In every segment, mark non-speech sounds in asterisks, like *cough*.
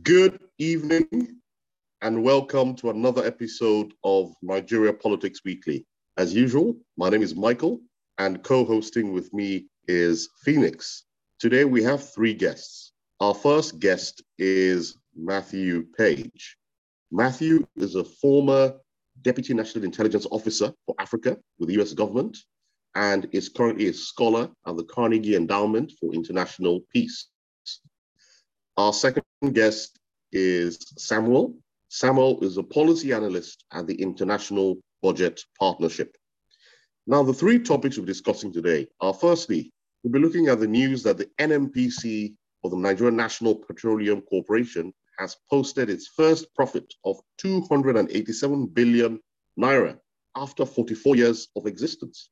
Good evening and welcome to another episode of Nigeria Politics Weekly. As usual, my name is Michael and co hosting with me is Phoenix. Today we have three guests. Our first guest is Matthew Page. Matthew is a former Deputy National Intelligence Officer for Africa with the US government and is currently a scholar at the Carnegie Endowment for International Peace. Our second guest is Samuel. Samuel is a policy analyst at the International Budget Partnership. Now, the three topics we're discussing today are firstly, we'll be looking at the news that the NNPC, or the Nigerian National Petroleum Corporation, has posted its first profit of 287 billion naira after 44 years of existence.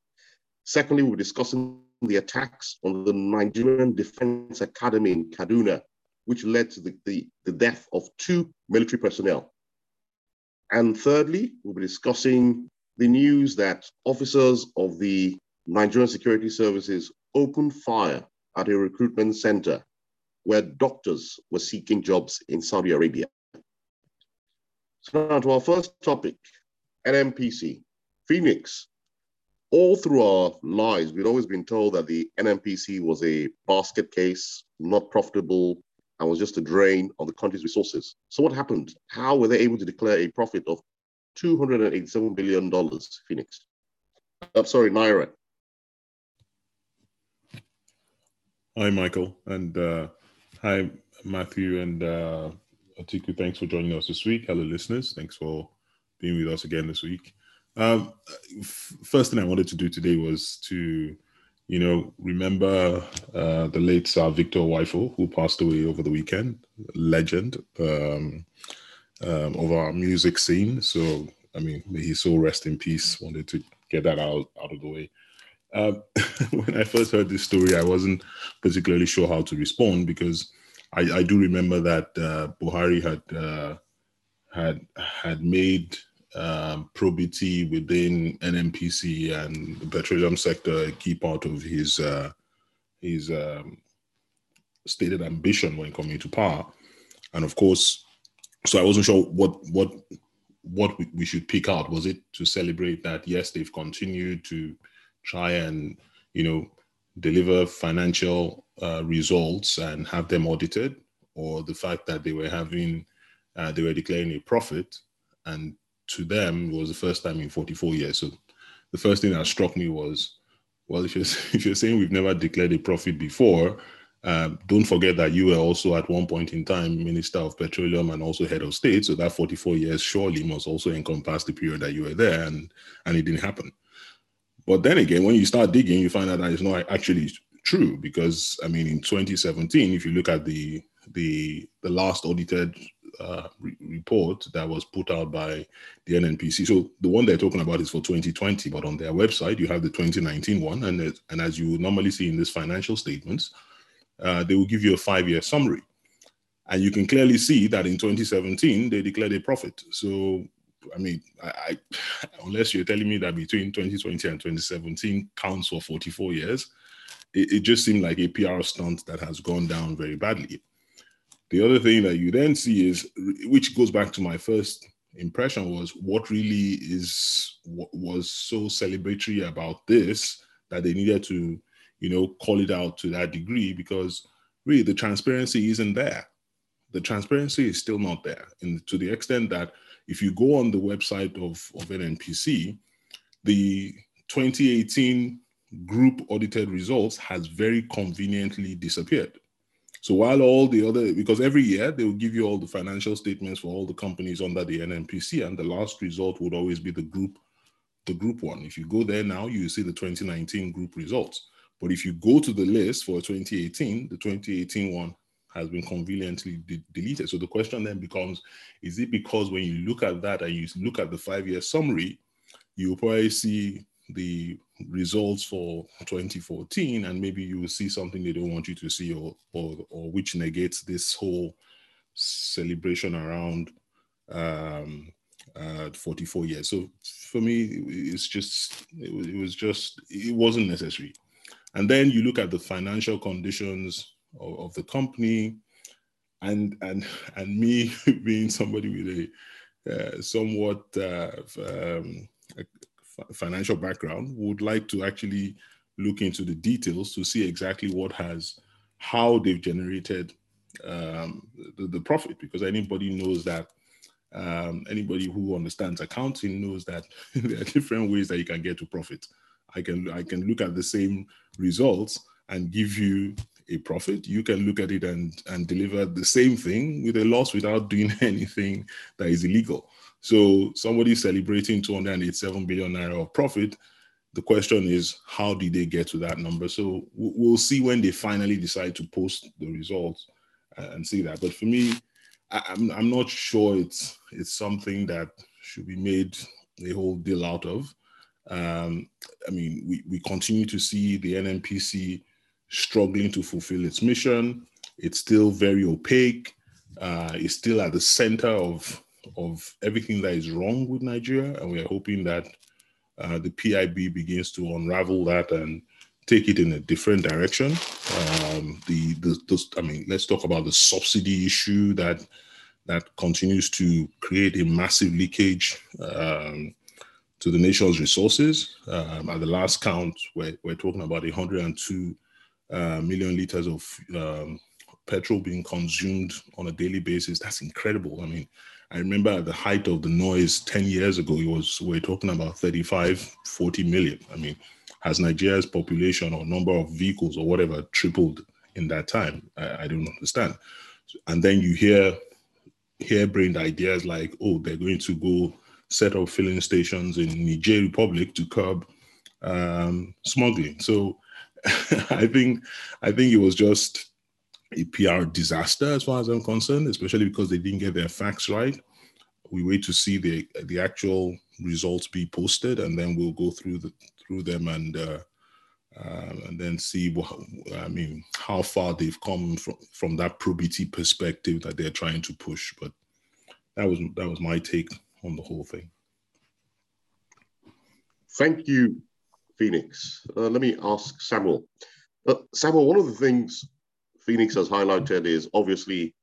Secondly, we're discussing the attacks on the Nigerian Defense Academy in Kaduna which led to the, the, the death of two military personnel. And thirdly, we'll be discussing the news that officers of the Nigerian Security Services opened fire at a recruitment center where doctors were seeking jobs in Saudi Arabia. So now to our first topic, NNPC. Phoenix. All through our lives, we'd always been told that the NNPC was a basket case, not profitable, and was just a drain on the country's resources. So what happened? How were they able to declare a profit of $287 billion, Phoenix? I'm sorry, Naira. Hi, Michael, and uh, hi, Matthew and uh, Atiku. Thanks for joining us this week. Hello, listeners. Thanks for being with us again this week. Um, f- first thing I wanted to do today was to you know, remember uh, the late Sir Victor Uwaifo, who passed away over the weekend, legend um, um, of our music scene. So, I mean, may his soul rest in peace. Wanted to get that out, out of the way. Um, *laughs* when I first heard this story, I wasn't particularly sure how to respond because I, I do remember that uh, Buhari had uh, had had made um, probity within NNPC and the petroleum sector a key part of his uh, his um, stated ambition when coming to power. And of course, so I wasn't sure what what what we should pick out. Was it to celebrate that yes, they've continued to try and you know deliver financial uh, results and have them audited, or the fact that they were having uh, they were declaring a profit and to them was the first time in 44 years. So the first thing that struck me was, well, if you're, *laughs* if you're saying we've never declared a profit before, um, don't forget that you were also at one point in time Minister of Petroleum and also head of state. So that 44 years surely must also encompass the period that you were there, and and it didn't happen. But then again, when you start digging, you find out that it's not actually true because I mean, in 2017, if you look at the the the last audited uh, re- report that was put out by the NNPC. So the one they're talking about is for 2020, but on their website you have the 2019 one, and and as you normally see in these financial statements, uh, they will give you a five-year summary, and you can clearly see that in 2017 they declared a profit. So I mean, I, I, *sighs* unless you're telling me that between 2020 and 2017 counts for 44 years, it, it just seemed like a PR stunt that has gone down very badly. The other thing that you then see is, which goes back to my first impression, was what really is what was so celebratory about this that they needed to, you know, call it out to that degree because really the transparency isn't there. The transparency is still not there, and to the extent that if you go on the website of of NNPC, the 2018 group audited results has very conveniently disappeared. So while all the other, because every year they will give you all the financial statements for all the companies under the NNPC, and the last result would always be the group, the group one. If you go there now, you see the 2019 group results. But if you go to the list for 2018, the 2018 one has been conveniently de- deleted. So the question then becomes: Is it because when you look at that and you look at the five-year summary, you probably see the results for 2014 and maybe you will see something they don't want you to see or or, or which negates this whole celebration around um, uh, 44 years. So for me it's just it was, it was just it wasn't necessary. And then you look at the financial conditions of, of the company and and and me *laughs* being somebody with a uh, somewhat uh, um, financial background would like to actually look into the details to see exactly what has how they've generated um, the, the, profit. Because anybody knows that um, anybody who understands accounting knows that *laughs* there are different ways that you can get to profit. I can i can look at the same results and give you a profit. You can look at it and and deliver the same thing with a loss without doing *laughs* anything that is illegal so somebody celebrating 287 billion naira of profit the question is how did they get to that number? So we'll see when they finally decide to post the results and see that. But for me I'm, I'm not sure it's it's something that should be made a whole deal out of. Um, i mean we, we continue to see the nnpc struggling to fulfill its mission. It's still very opaque. Uh, it's still at the center of of everything that is wrong with nigeria and we are hoping that uh, the PIB begins to unravel that and take it in a different direction. Um, the, the, the, I mean, let's talk about the subsidy issue that that continues to create a massive leakage um, to the nation's resources. Um, at the last count, we're, we're talking about 102 uh, million liters of um, petrol being consumed on a daily basis. That's incredible. I mean, I remember at the height of the noise 10 years ago, it was, we are talking about 35, 40 million. I mean, has Nigeria's population or number of vehicles or whatever tripled in that time? I, I don't understand. And then you hear harebrained ideas like, oh, they're going to go set up filling stations in Niger Republic to curb um, smuggling. So *laughs* I think I think it was just a PR disaster as far as I'm concerned, especially because they didn't get their facts right. We wait to see the the actual results be posted, and then we'll go through the through them and uh, uh, and then see what I mean how far they've come from from that probity perspective that they're trying to push. But that was that was my take on the whole thing. Thank you, Phoenix. Uh, let me ask Samuel. Uh, Samuel, one of the things Phoenix has highlighted is obviously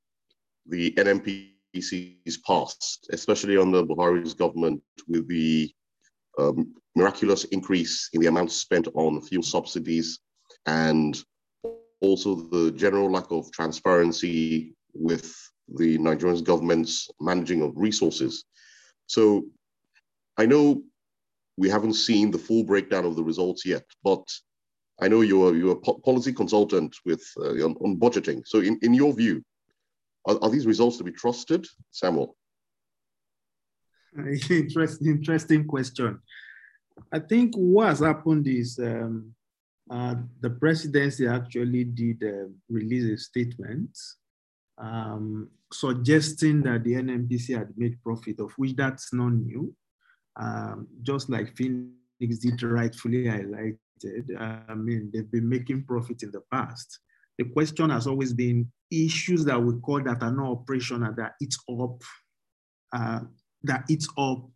the NNPC's past, especially under Buhari's government with the um, miraculous increase in the amount spent on fuel subsidies and also the general lack of transparency with the Nigerian government's managing of resources. So I know we haven't seen the full breakdown of the results yet, but I know you're you're a policy consultant with uh, on, on, budgeting. So, in, in your view, are, are these results to be trusted, Samuel? *laughs* Interesting, interesting question. I think what has happened is um, uh, the presidency actually did uh, release a statement um, suggesting that the NNPC had made profit, of which that's not new. Um, just like Phoenix did rightfully highlight, I mean, they've been making profit in the past. The question has always been issues that we call that are not operational that eat up, uh, that eat up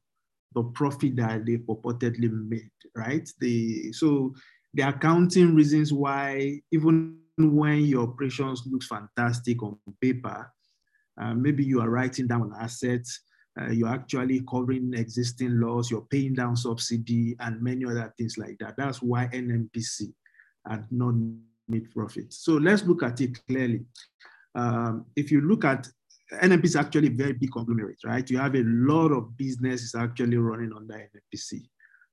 the profit that they purportedly made, right? The, so the accounting reasons why even when your operations looks fantastic on paper, uh, maybe you are writing down assets, uh, you're actually covering existing laws, you're paying down subsidy, and many other things like that. That's why NNPC had not made profit. So let's look at it clearly. Um, if you look at NNPC is actually a very big conglomerate, right? You have a lot of businesses actually running under NNPC.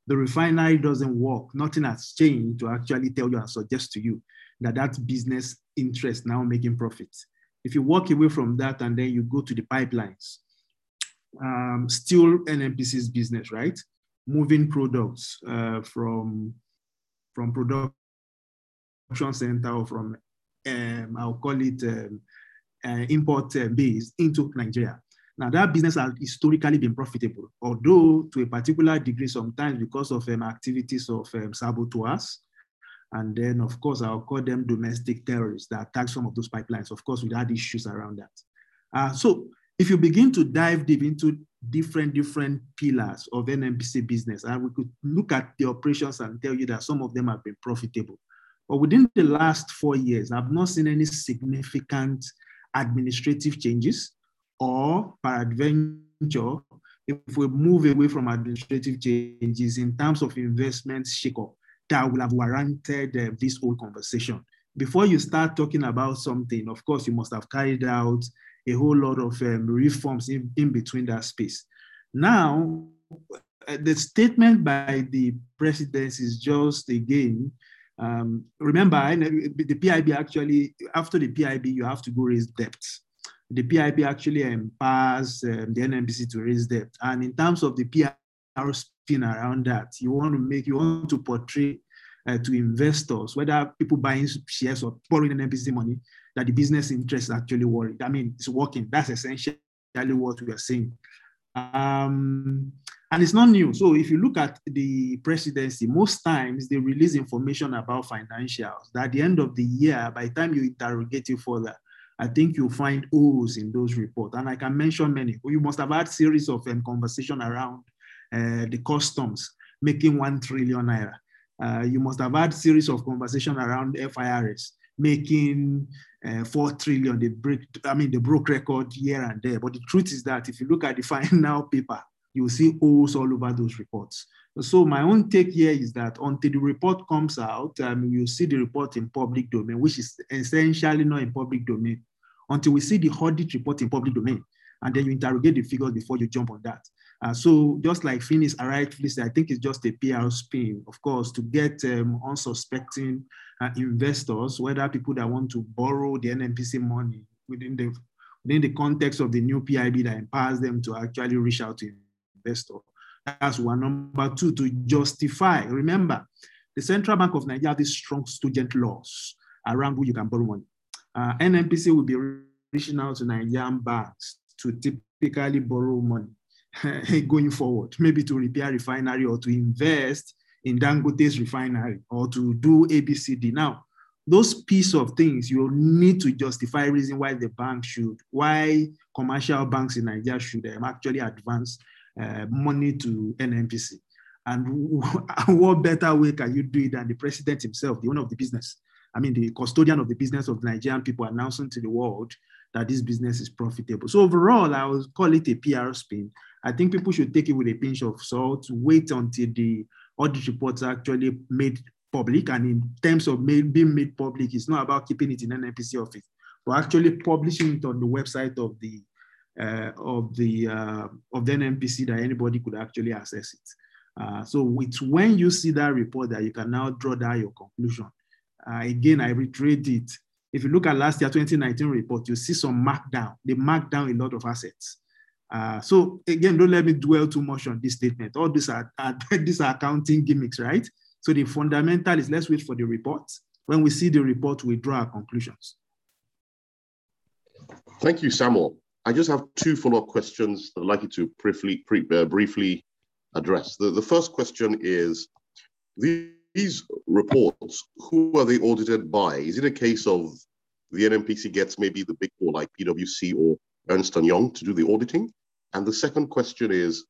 The refinery doesn't work. Nothing has changed to actually tell you and suggest to you that that business interest now making profits. If you walk away from that and then you go to the pipelines, um, still NNPC's business, right? Moving products uh, from from production center or from um, I'll call it um, uh, import uh, base into Nigeria. Now that business has historically been profitable, although to a particular degree sometimes because of um, activities of um, saboteurs. And then of course I'll call them domestic terrorists that attack some of those pipelines. Of course we had issues around that. Uh, so if you begin to dive deep into different different pillars of NNPC business, and we could look at the operations and tell you that some of them have been profitable. But within the last four years, I've not seen any significant administrative changes, or peradventure, if we move away from administrative changes in terms of investment shake-up, that will have warranted uh, this whole conversation. Before you start talking about something, of course, you must have carried out a whole lot of um, reforms in, in between that space. Now, uh, the statement by the president is just again um, remember, the PIB actually, after the PIB, you have to go raise debt. The PIB actually empowers um, the NNPC to raise debt. And in terms of the PR spin around that, you want to make, you want to portray uh, to investors, whether people buying shares or borrowing NNPC money, that the business interest is actually worried. I mean, it's working. That's essentially what we are saying. Um, and it's not new. So if you look at the presidency, most times they release information about financials. That at the end of the year, by the time you interrogate it further, I think you'll find O's in those reports. And I can mention many. You must have had series of um, conversation around uh, the customs making one trillion naira. Uh, you must have had series of conversation around FIRS making uh, four trillion. They break, I mean, they broke record here and there. But the truth is that if you look at the *laughs* final paper, you will see O's all over those reports. So my own take here is that until the report comes out, um, you see the report in public domain, which is essentially not in public domain, until we see the audit report in public domain, and then you interrogate the figures before you jump on that. Uh, so just like Phoenix rightfully said, I think it's just a PR spin, of course, to get um, unsuspecting uh, investors, whether people that want to borrow the NNPC money within the within the context of the new PIB that empowers them to actually reach out to investor. That's one. Number two, to justify. Remember, the Central Bank of Nigeria has strong student laws around who you can borrow money. Uh, NNPC will be reaching out to Nigerian banks to typically borrow money *laughs* going forward, maybe to repair refinery or to invest in Dangote's refinery or to do ABCD. Now, those piece of things you need to justify reason why the bank should, why commercial banks in Nigeria should um, actually advance uh, money to NNPC. And *laughs* what better way can you do it than the president himself, the owner of the business? I mean, the custodian of the business of Nigerian people announcing to the world that this business is profitable. So overall, I would call it a PR spin. I think people should take it with a pinch of salt, wait until the audit reports are actually made public. And in terms of made, being made public, it's not about keeping it in NNPC office, but actually publishing it on the website of the uh, of the uh, of the NNPC that anybody could actually access it. Uh, so it's when you see that report that you can now draw down your conclusion. Uh, again, I reiterate it. If you look at last year 2019 report, you see some markdown. They marked down a lot of assets. Uh, so again, don't let me dwell too much on this statement. All these are, are *laughs* these are accounting gimmicks, right? So the fundamental is let's wait for the report. When we see the report, we draw our conclusions. Thank you, Samuel. I just have two follow-up questions that I'd like you to briefly, uh, briefly address. The, the first question is, reports, who are they audited by? Is it a case of the NNPC gets maybe the big four like PwC or Ernst & Young to do the auditing? And the second question is,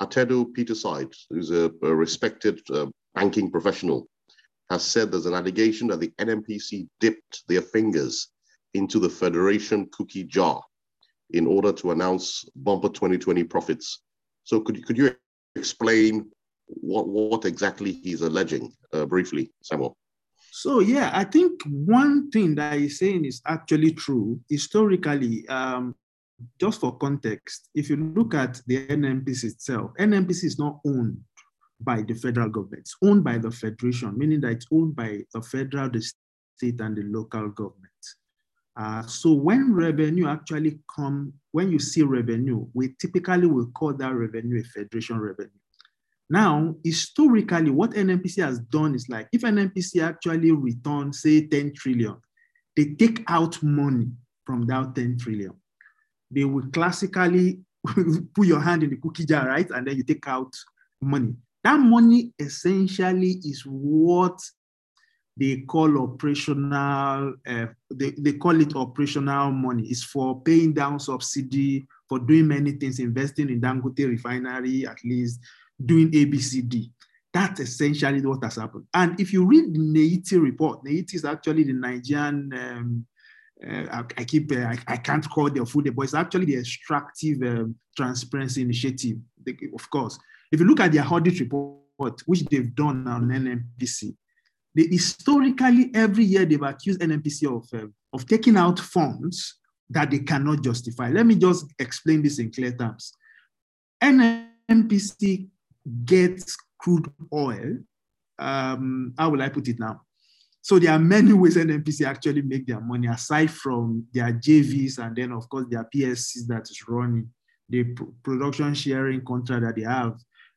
Atedo Peterside, who's a, a respected uh, banking professional, has said there's an allegation that the NNPC dipped their fingers into the Federation cookie jar in order to announce bumper 2020 profits. So could, could you explain what, what exactly he's alleging uh, briefly, Samuel? So yeah, I think one thing that he's saying is actually true. Historically, um, just for context, if you look at the NNPC itself, NNPC is not owned by the federal government. It's owned by the federation, meaning that it's owned by the federal, the state, and the local government. Uh, so when revenue actually come, when you see revenue, we typically will call that revenue a federation revenue. Now, historically, what NNPC has done is like, if NNPC actually returns, say 10 trillion, they take out money from that 10 trillion. They will classically *laughs* put your hand in the cookie jar, right? And then you take out money. That money essentially is what they call operational, uh, they, they call it operational money. It's for paying down subsidy, for doing many things, investing in Dangote refinery, at least doing ABCD. That's essentially what has happened. And if you read the NEITI report, NEITI is actually the Nigerian um, uh, I, I, keep uh, I, I, can't call their full name, but it's actually the Extractive um, Transparency Initiative. They, of course, if you look at their audit report, which they've done on NNPC, they historically every year they've accused NNPC of uh, of taking out funds that they cannot justify. Let me just explain this in clear terms. NNPC gets crude oil. Um, how will I put it now? So there are many ways NNPC actually make their money aside from their JVs and then of course their PSCs that is running the production sharing contract that they have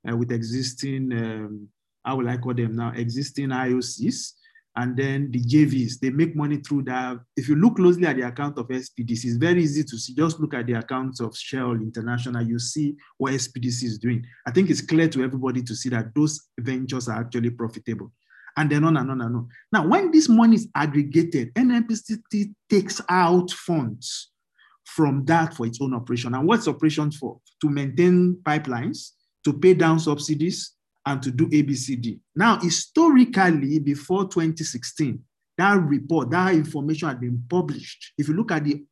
uh, with existing, um, how will I call them now, existing IOCs and then the JVs, they make money through that. If you look closely at the account of SPDC, it's very easy to see. Just look at the accounts of Shell International, you see what SPDC is doing. I think it's clear to everybody to see that those ventures are actually profitable. And then on and on and on. Now, when this money is aggregated, NNPC takes out funds from that for its own operation. And what's operations for? To maintain pipelines, to pay down subsidies, and to do ABCD. Now, historically, before 2016, that report, that information had been published. If you look at the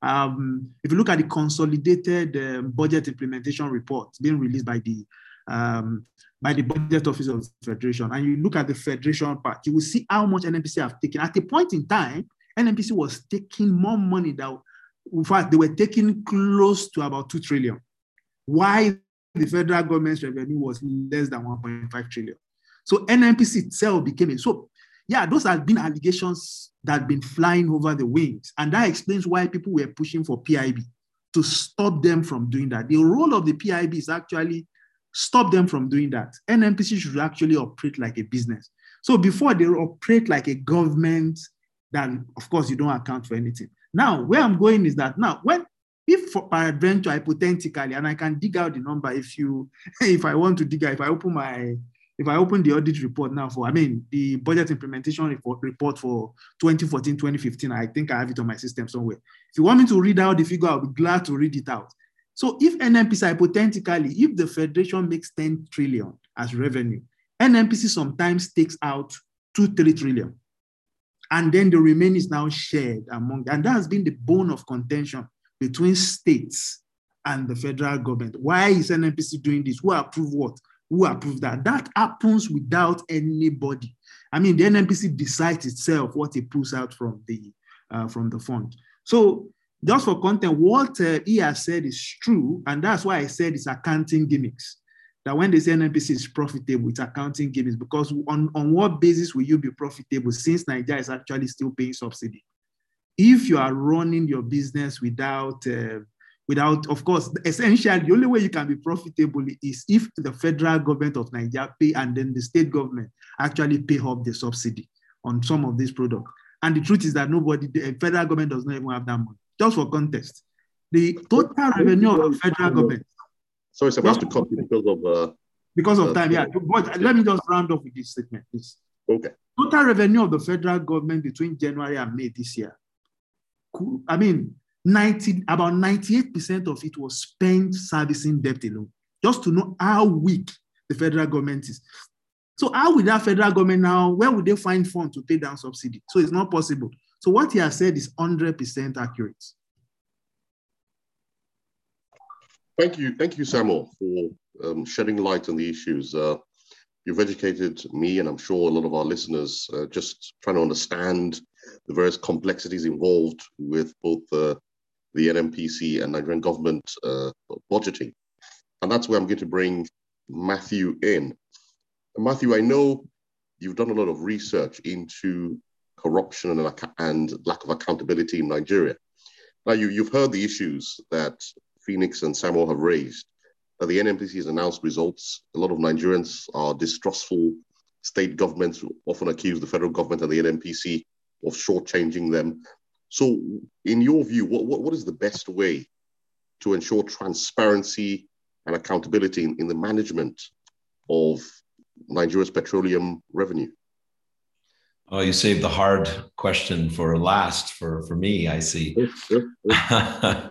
um, if you look at the consolidated um, budget implementation report being released by the um, by the budget office of the federation, and you look at the federation part, you will see how much NNPC have taken. At a point in time, NNPC was taking more money than, in fact, they were taking close to about two trillion. Why the federal government's revenue was less than 1.5 trillion. So NNPC itself became a so yeah, those have been allegations that have been flying over the wings. And that explains why people were pushing for PIB to stop them from doing that. The role of the PIB is actually stop them from doing that. NNPC should actually operate like a business. So before they operate like a government, then of course you don't account for anything. Now, where I'm going is that now when if for peradventure hypothetically and i can dig out the number if you *laughs* if i want to dig out if i open my if i open the audit report now for i mean the budget implementation report, report for 2014 2015 i think i have it on my system somewhere. If you want me to read out the figure i'll be glad to read it out. So if nnpc hypothetically if the federation makes 10 trillion as revenue nnpc sometimes takes out 2 3 trillion. And then the remaining is now shared among and that has been the bone of contention between states and the federal government. Why is NNPC doing this? Who approved what? Who approved that? That happens without anybody. I mean, the NNPC decides itself what it pulls out from the uh, from the fund. So just for content, what uh, he has said is true, and that's why I said it's accounting gimmicks. That when they say NNPC is profitable, it's accounting gimmicks because on, on what basis will you be profitable since Nigeria is actually still paying subsidy? If you are running your business without uh, without of course essentially the only way you can be profitable is if the federal government of nigeria pay and then the state government actually pay up the subsidy on some of these products. And the truth is that nobody the federal government does not even have that money. Just for context the total revenue of the federal government sorry sir, to cut because of uh, because of uh, time yeah. But let me just round off with this statement please. Okay. Total revenue of the federal government between january and may this year I mean, 90, about 98% of it was spent servicing debt alone, just to know how weak the federal government is. So how will that federal government now, where would they find funds to pay down subsidy? So it's not possible. So what he has said is 100% accurate. Thank you. Thank you, Samuel, for um, shedding light on the issues. Uh, you've educated me, and I'm sure a lot of our listeners, uh, just trying to understand the various complexities involved with both the, the NNPC and Nigerian government uh, budgeting. And that's where I'm going to bring Matthew in. Matthew, I know you've done a lot of research into corruption and, and lack of accountability in Nigeria. Now, you, you've heard the issues that Phoenix and Samuel have raised. That the NNPC has announced results. A lot of Nigerians are distrustful. State governments often accuse the federal government and the NNPC of shortchanging them. So, in your view, what, what, what is the best way to ensure transparency and accountability in, in the management of Nigeria's petroleum revenue? Oh, you saved the hard question for last for, for me, I see. *laughs* uh,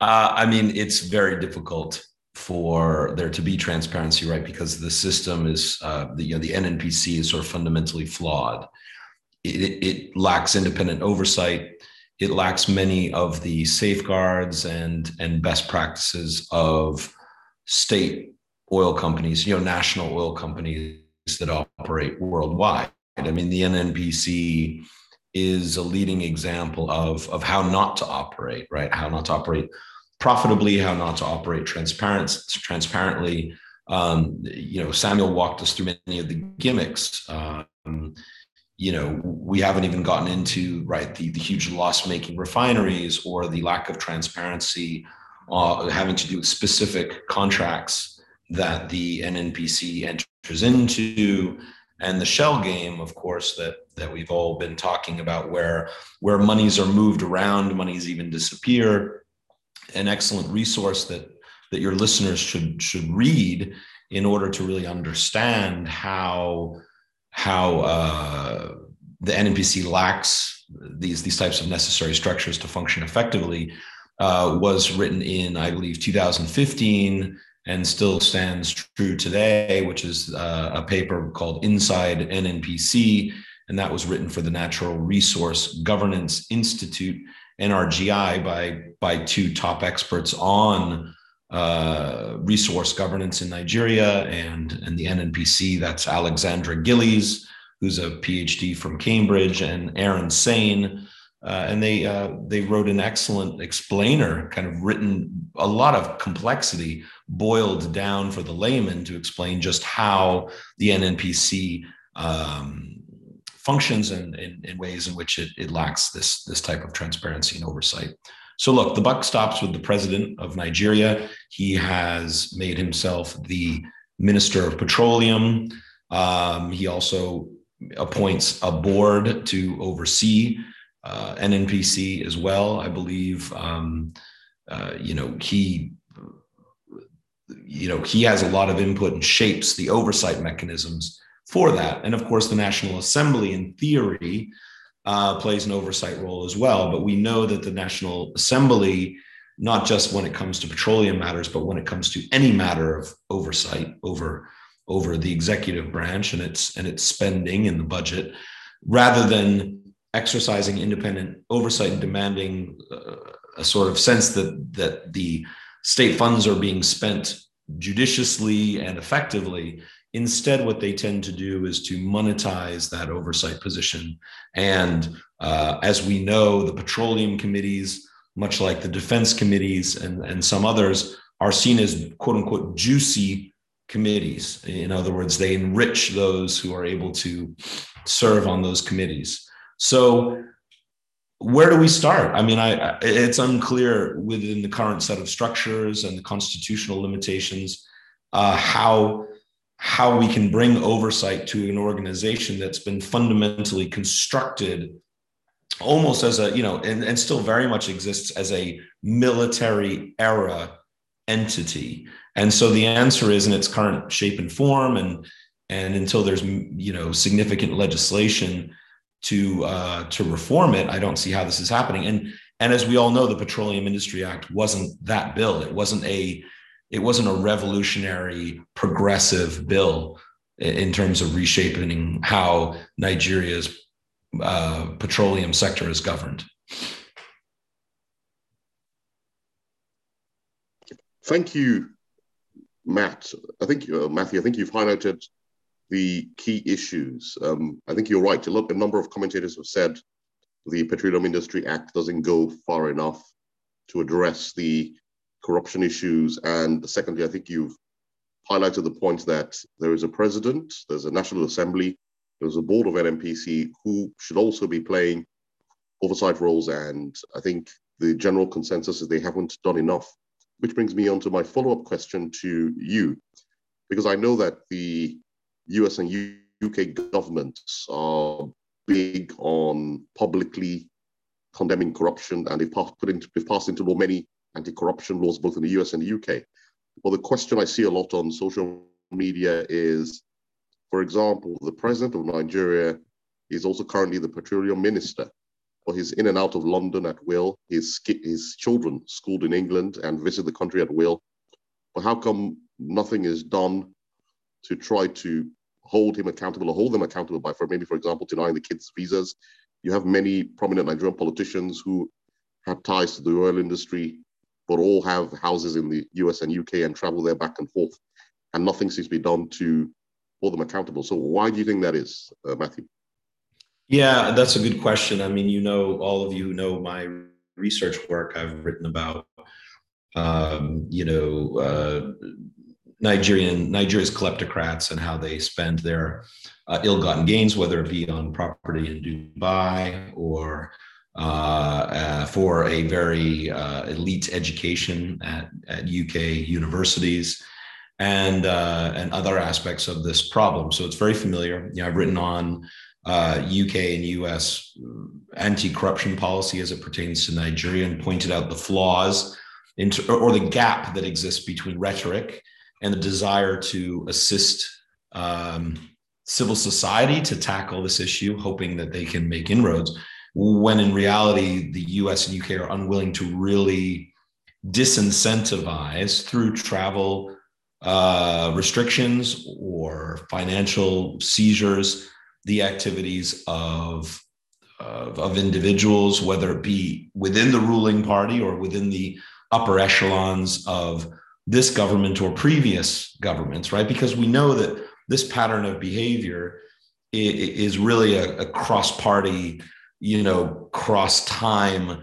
I mean, it's very difficult for there to be transparency, right? Because the system is, uh, the, you know, the NNPC is sort of fundamentally flawed it, it lacks independent oversight. it lacks many of the safeguards and and best practices of state oil companies, you know, national oil companies that operate worldwide. I mean, the NNPC is a leading example of, of how not to operate, right? How not to operate profitably, how not to operate transparent, transparently. Um, you know, Samuel walked us through many of the gimmicks. Um, you know, we haven't even gotten into right the, the huge loss-making refineries or the lack of transparency uh, having to do with specific contracts that the NNPC enters into and the shell game of course that that we've all been talking about where where monies are moved around monies even disappear. An excellent resource that that your listeners should should read in order to really understand how how uh, the NNPC lacks these these types of necessary structures to function effectively uh, was written in I believe 2015 and still stands true today, which is uh, a paper called Inside NNPC. And that was written for the Natural Resource Governance Institute, NRGI, by, by two top experts on uh, resource governance in Nigeria and, and the NNPC. That's Alexandra Gillies, who's a PhD from Cambridge, and Aaron Sayne, uh, and they uh, they wrote an excellent explainer, kind of written a lot of complexity boiled down for the layman to explain just how the NNPC um, functions and in, ways in which it, it lacks this this type of transparency and oversight. So look, the buck stops with the president of Nigeria. He has made himself the minister of petroleum. Um, he also appoints a board to oversee uh, NNPC as well. I believe, um, uh, you know, he, you know, he has a lot of input and shapes the oversight mechanisms for that. And of course, the National Assembly, in theory, uh, plays an oversight role as well. But we know that the National Assembly, not just when it comes to petroleum matters, but when it comes to any matter of oversight over over the executive branch and its and its spending in the budget, rather than exercising independent oversight and demanding uh, a sort of sense that that the state funds are being spent judiciously and effectively instead what they tend to do is to monetize that oversight position. And uh, as we know the petroleum committees much like the defense committees and, and some others are seen as quote unquote juicy committees. In other words they enrich those who are able to serve on those committees. So where do we start? I mean, I, it's unclear within the current set of structures and the constitutional limitations uh, how how we can bring oversight to an organization that's been fundamentally constructed almost as a you know and, and still very much exists as a military era entity and so the answer is in its current shape and form and and until there's you know significant legislation to uh, to reform it, I don't see how this is happening. And and as we all know, the Petroleum Industry Act wasn't that bill. It wasn't a it wasn't a revolutionary progressive bill in terms of reshaping how Nigeria's uh, petroleum sector is governed. Thank you, Matt. I think uh, Matthew. I think you've highlighted the key issues. Um, I think you're right. A, lot, a number of commentators have said the Petroleum Industry Act doesn't go far enough to address the corruption issues. And secondly, I think you've highlighted the point that there is a president, there's a National Assembly, there's a board of NNPC who should also be playing oversight roles. And I think the general consensus is they haven't done enough, which brings me on to my follow up question to you, because I know that the US and UK governments are big on publicly condemning corruption, and they've passed, put into, they've passed into law many anti-corruption laws both in the US and the UK. Well, the question I see a lot on social media is, for example, the president of Nigeria is also currently the petroleum minister. Well, he's in and out of London at will. His, his children schooled in England and visit the country at will. But how come nothing is done to try to hold him accountable or hold them accountable by, for maybe, for example, denying the kids visas you have many prominent Nigerian politicians who have ties to the oil industry, but all have houses in the US and UK and travel there back and forth, and nothing seems to be done to hold them accountable. So why do you think that is, uh, Matthew? Yeah, that's a good question. I mean, you know, all of you know my research work, I've written about, um, you know, uh, Nigerian Nigeria's kleptocrats and how they spend their uh, ill-gotten gains, whether it be on property in Dubai or uh, uh, for a very uh, elite education at, at UK universities and uh, and other aspects of this problem. So it's very familiar. You know, I've written on UK uh, and US anti-corruption policy as it pertains to Nigeria and pointed out the flaws into, or the gap that exists between rhetoric and the desire to assist um, civil society to tackle this issue, hoping that they can make inroads, when in reality, the US and UK are unwilling to really disincentivize through travel uh, restrictions or financial seizures the activities of, of, of individuals, whether it be within the ruling party or within the upper echelons of this government or previous governments, right? Because we know that this pattern of behavior is really a, a cross-party, you know, cross-time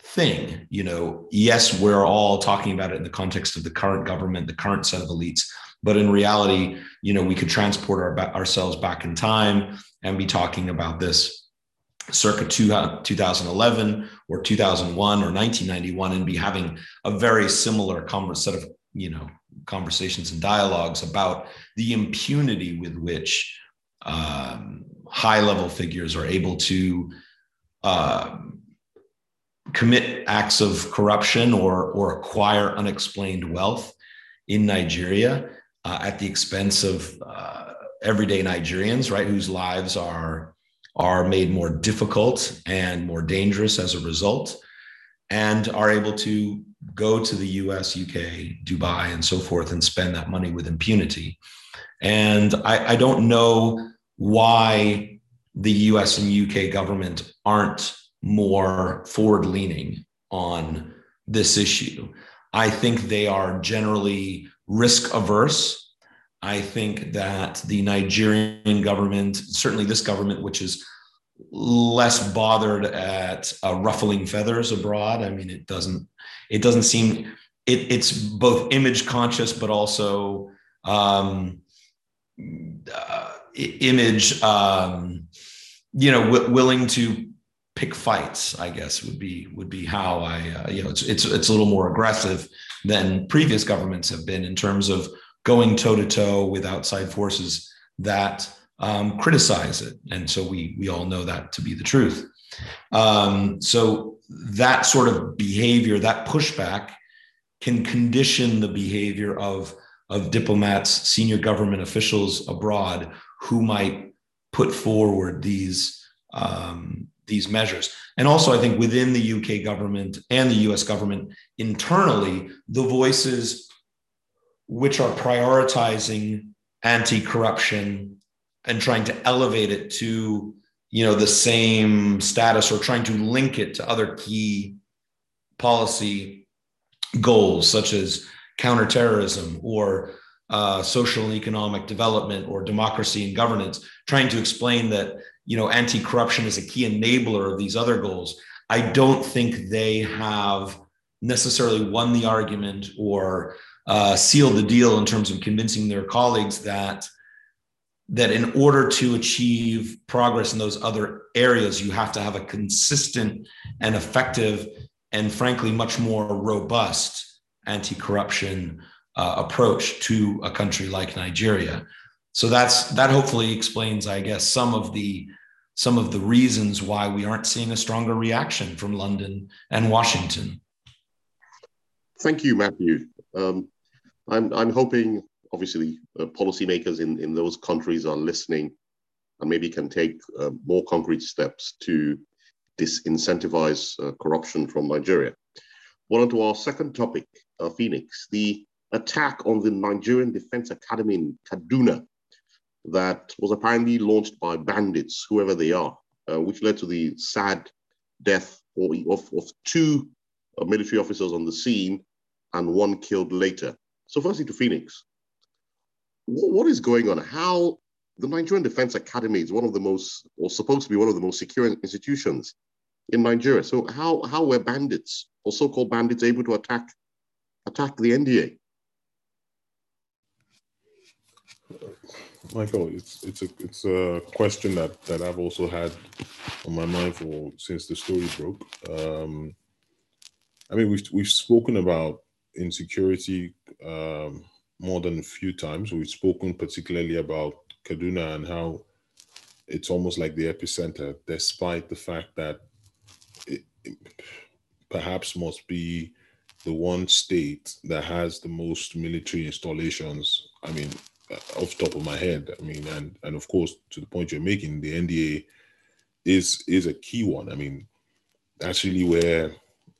thing. You know, yes, we're all talking about it in the context of the current government, the current set of elites, but in reality, you know, we could transport our, ourselves back in time and be talking about this circa two, 2011 or 2001 or 1991 and be having a very similar set of you know conversations and dialogues about the impunity with which um, high level figures are able to uh, commit acts of corruption or or acquire unexplained wealth in Nigeria uh, at the expense of uh, everyday Nigerians, right, whose lives are are made more difficult and more dangerous as a result, and are able to go to the US, UK, Dubai, and so forth and spend that money with impunity. And I, I don't know why the US and UK government aren't more forward leaning on this issue. I think they are generally risk averse I think that the Nigerian government, certainly this government, which is less bothered at uh, ruffling feathers abroad. I mean, it doesn't it doesn't seem it, it's both image conscious, but also um, uh, image, um, you know, w- willing to pick fights. I guess would be would be how I uh, you know it's it's it's a little more aggressive than previous governments have been in terms of going toe to toe with outside forces that um, criticize it. And so we, we all know that to be the truth. Um, so that sort of behavior, that pushback can condition the behavior of, of diplomats, senior government officials abroad who might put forward these, um, these measures. And also, I think within the UK government and the US government internally, the voices which are prioritizing anti-corruption and trying to elevate it to you know the same status or trying to link it to other key policy goals such as counterterrorism or uh, social and economic development or democracy and governance trying to explain that you know anti-corruption is a key enabler of these other goals i don't think they have necessarily won the argument or uh, seal the deal in terms of convincing their colleagues that that in order to achieve progress in those other areas, you have to have a consistent and effective and frankly much more robust anti-corruption uh, approach to a country like Nigeria. So that's that hopefully explains, I guess, some of the some of the reasons why we aren't seeing a stronger reaction from London and Washington. Thank you, Matthew. Um, I'm, I'm hoping, obviously, uh, policymakers in, in those countries are listening and maybe can take uh, more concrete steps to disincentivize uh, corruption from Nigeria. Well, on to our second topic, uh, Phoenix, the attack on the Nigerian Defense Academy in Kaduna that was apparently launched by bandits, whoever they are. uh, which led to the sad death of, of two uh, military officers on the scene and one killed later. So, firstly, to Phoenix, what is going on? How the Nigerian Defense Academy is one of the most, or supposed to be one of the most secure institutions in Nigeria. So, how how were bandits or so-called bandits able to attack attack the NDA? Michael, it's it's a it's a question that that I've also had on my mind for since the story broke. Um, I mean, we've we've spoken about insecurity um, more than a few times. We've spoken particularly about Kaduna and how it's almost like the epicenter, despite the fact that it, it perhaps must be the one state that has the most military installations. I mean, off top of my head, I mean, and and of course, to the point you're making, the NDA is is a key one. I mean, that's really where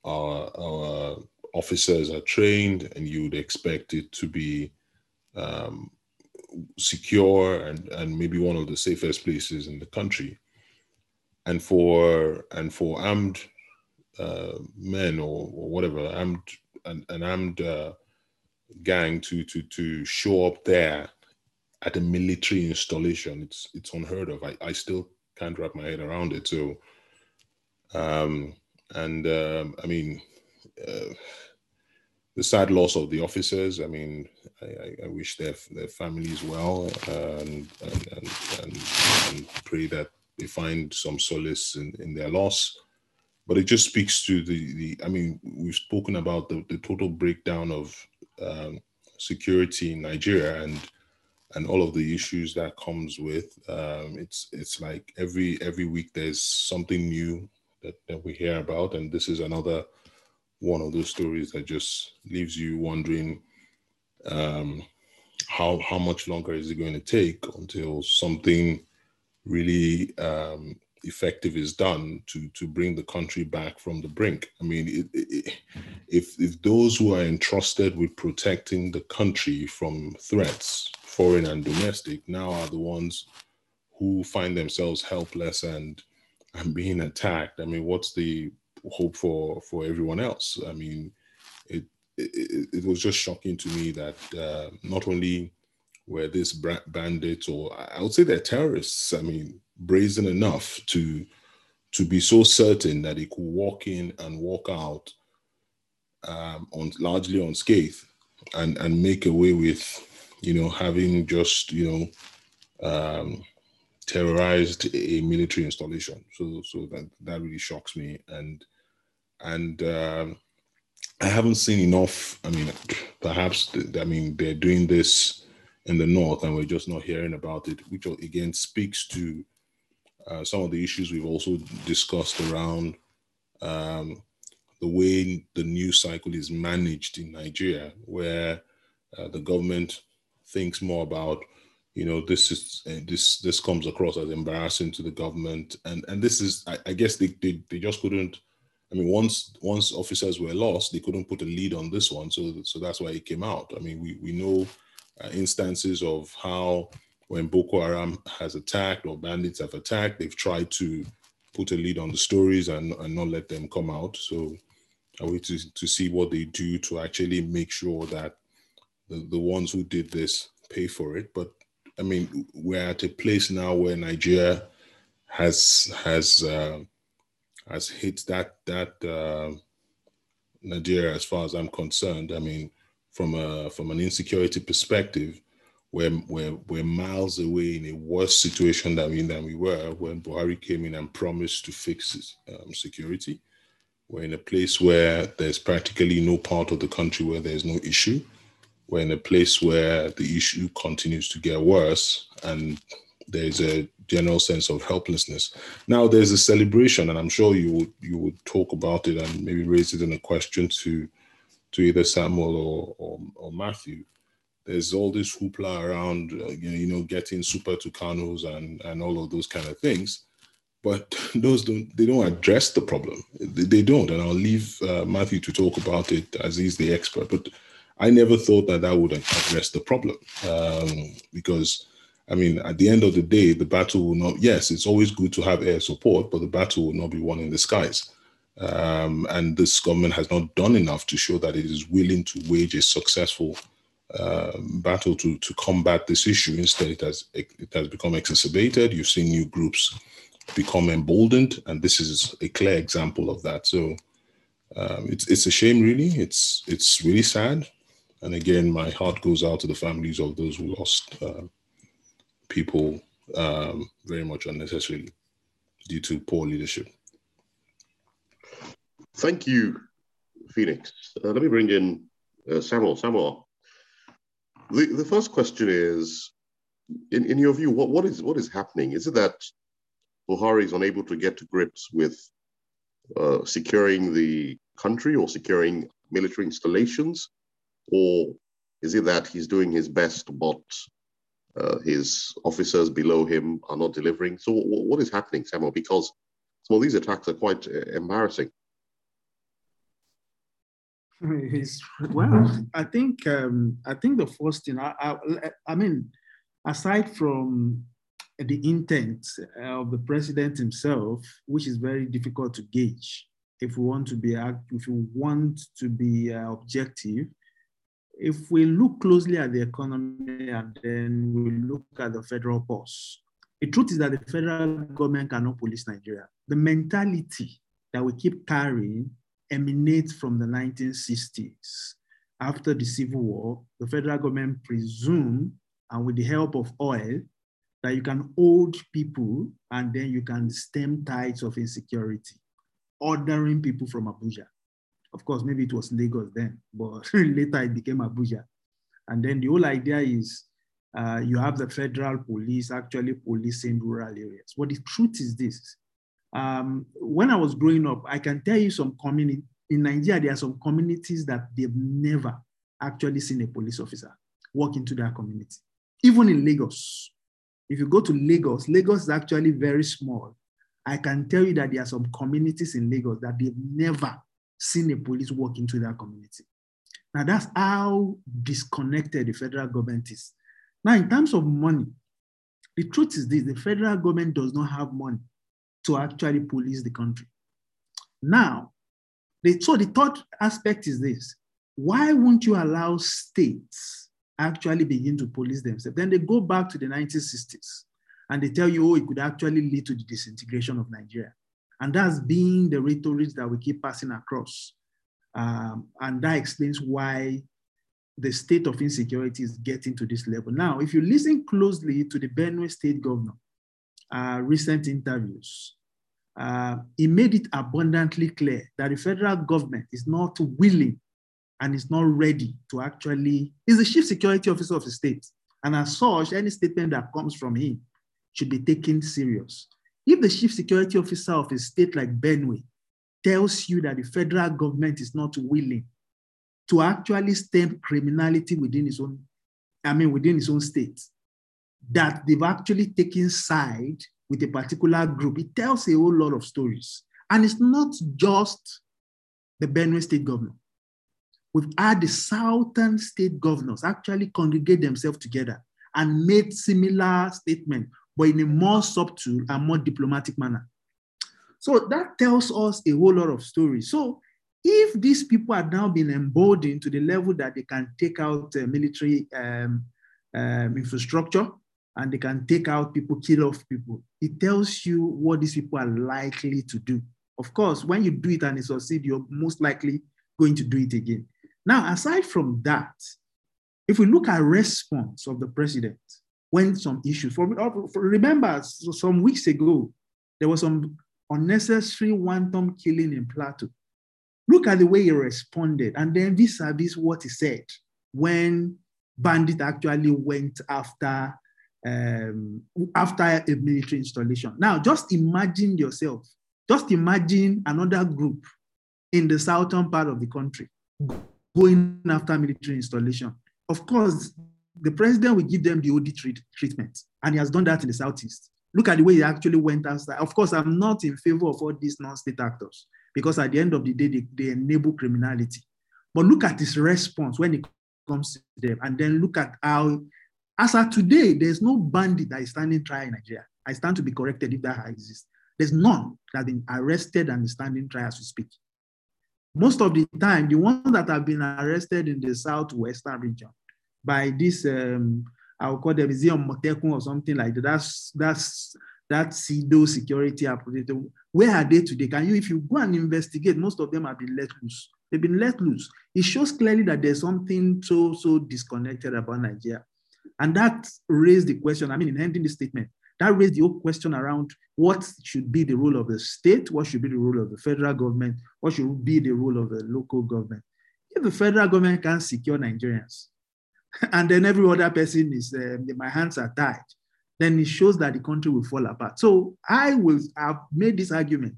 our our officers are trained, and you would expect it to be um, secure and and maybe one of the safest places in the country. And for and for armed uh, men or, or whatever armed an, an armed uh, gang to to to show up there at a military installation it's it's unheard of. I, I still can't wrap my head around it so um and um, i mean uh, the sad loss of the officers i mean i, I wish their their families well and and, and and, and pray that they find some solace in, in their loss. But it just speaks to the the i mean we've spoken about the, the total breakdown of um, security in nigeria and and all of the issues that comes with um, it's it's like every every week there's something new that, that we hear about and this is another one of those stories that just leaves you wondering um, how how much longer is it going to take until something really um, effective is done to to bring the country back from the brink. I mean, it, it, if if those who are entrusted with protecting the country from threats, foreign and domestic, now are the ones who find themselves helpless and and being attacked, I mean, what's the hope for for everyone else? I mean, it it, it was just shocking to me that uh, not only were these bandits or I would say they're terrorists. I mean, brazen enough to to be so certain that he could walk in and walk out um, on largely unscathed and and make away with you know having just you know um, terrorized a military installation. So so that that really shocks me and and um, I haven't seen enough. I mean, perhaps I mean they're doing this in the north and we're just not hearing about it, which again speaks to uh, some of the issues we've also discussed around um, the way the news cycle is managed in Nigeria, where uh, the government thinks more about, you know, this is uh, this this comes across as embarrassing to the government, and and this is, I, I guess they, they they just couldn't. I mean, once once officers were lost, they couldn't put a lead on this one, so so that's why it came out. I mean, we we know uh, instances of how when Boko Haram has attacked or bandits have attacked, they've tried to put a lead on the stories and, and not let them come out. So I wait to, to see what they do to actually make sure that the, the ones who did this pay for it. But I mean, we're at a place now where Nigeria has has uh, has hit that that uh, Nigeria, as far as I'm concerned. I mean, from a from an insecurity perspective, we're, we're, we're miles away in a worse situation than we, than we were when Buhari came in and promised to fix um, security. We're in a place where there's practically no part of the country where there's no issue. We're in a place where the issue continues to get worse and there's a general sense of helplessness. Now there's a celebration, and I'm sure you would you would talk about it and maybe raise it in a question to to either Samuel or, or, or Matthew there's all this hoopla around, uh, you know, getting super Tucanos and and all of those kind of things, but *laughs* those don't they don't address the problem. They, they don't, and I'll leave uh, Matthew to talk about it as he's the expert. But I never thought that that would address the problem um, because I mean, at the end of the day, the battle will not, yes, it's always good to have air support, but the battle will not be won in the skies. Um, and this government has not done enough to show that it is willing to wage a successful um, battle to, to combat this issue. Instead, it has, it has become exacerbated. You've seen new groups become emboldened, and this is a clear example of that. So um, it's, it's a shame, really. It's, it's really sad. And again, my heart goes out to the families of those who lost uh, people um, very much unnecessarily due to poor leadership. Thank you, Phoenix. Uh, let me bring in uh, Samuel. Samuel, the, the first question is, in, in your view, what, what is what is happening? Is it that Buhari is unable to get to grips with uh, securing the country or securing military installations, or is it that he's doing his best but uh, his officers below him are not delivering? So, w- what is happening, Samuel? Because of these attacks are quite uh, embarrassing. *laughs* well, I think um, I think the first thing I, I, I mean, aside from the intent of the president himself, which is very difficult to gauge, if we want to be if we want to be uh, objective, if we look closely at the economy and then we look at the federal pulse, the truth is that the federal government cannot police Nigeria. The mentality that we keep carrying emanates from the 1960s. After the Civil War, the federal government presumed, and with the help of oil, that you can hold people and then you can stem tides of insecurity, ordering people from Abuja. Of course, maybe it was Lagos then, but *laughs* later it became Abuja. And then the whole idea is uh, you have the federal police actually policing rural areas. But the truth is this um, when I was growing up, I can tell you some community in Nigeria, there are some communities that they've never actually seen a police officer walk into their community. Even in Lagos, if you go to Lagos, Lagos is actually very small. I can tell you that there are some communities in Lagos that they've never seen a police walk into their community. Now, that's how disconnected the federal government is. Now, in terms of money, the truth is this the federal government does not have money to actually police the country. Now, the, so the third aspect is this why won't you allow states actually begin to police themselves? Then they go back to the 1960s and they tell you, oh, it could actually lead to the disintegration of Nigeria. And that's being the rhetoric that we keep passing across. Um, and that explains why the state of insecurity is getting to this level. Now, if you listen closely to the Benue state governor, uh, recent interviews, uh, he made it abundantly clear that the federal government is not willing and is not ready to actually, he's the chief security officer of the state. And as such, any statement that comes from him should be taken serious. If the chief security officer of a state like Benue tells you that the federal government is not willing to actually stem criminality within his own, I mean, within his own state, that they've actually taken side with a particular group, it tells a whole lot of stories. And it's not just the Benue state governor. We've had the southern state governors actually congregate themselves together and made similar statements but in a more subtle and more diplomatic manner. So that tells us a whole lot of stories. So if these people are now being emboldened to the level that they can take out uh, military um, um, infrastructure and they can take out people, kill off people, it tells you what these people are likely to do. Of course, when you do it and it succeeds, you're most likely going to do it again. Now, aside from that, if we look at response of the president, when some issues. For, for remember, some weeks ago, there was some unnecessary wanton killing in Plateau. Look at the way he responded, and then vis-a-vis what he said when bandit actually went after um, after a military installation. Now, just imagine yourself. Just imagine another group in the southern part of the country going after military installation. Of course, the president will give them the OD treat, treatment. And he has done that in the Southeast. Look at the way he actually went outside. Of course, I'm not in favor of all these non-state actors because at the end of the day, they, they enable criminality. But look at his response when it comes to them, and then look at how As of today, there's no bandit that is standing trial in Nigeria. I stand to be corrected if that exists. There's none that have been arrested and standing trial as we speak. Most of the time, the ones that have been arrested in the southwestern region by this, um, I'll call them Zion Motekun or something like that. That's that's that pseudo security operator. Where are they today? Can you, if you go and investigate, most of them have been let loose. They've been let loose. It shows clearly that there's something so so disconnected about Nigeria, and that raised the question. I mean, in ending the statement, that raised the whole question around what should be the role of the state, what should be the role of the federal government, what should be the role of the local government. If the federal government can secure Nigerians, and then every other person is, uh, my hands are tied, then it shows that the country will fall apart. So I will have made this argument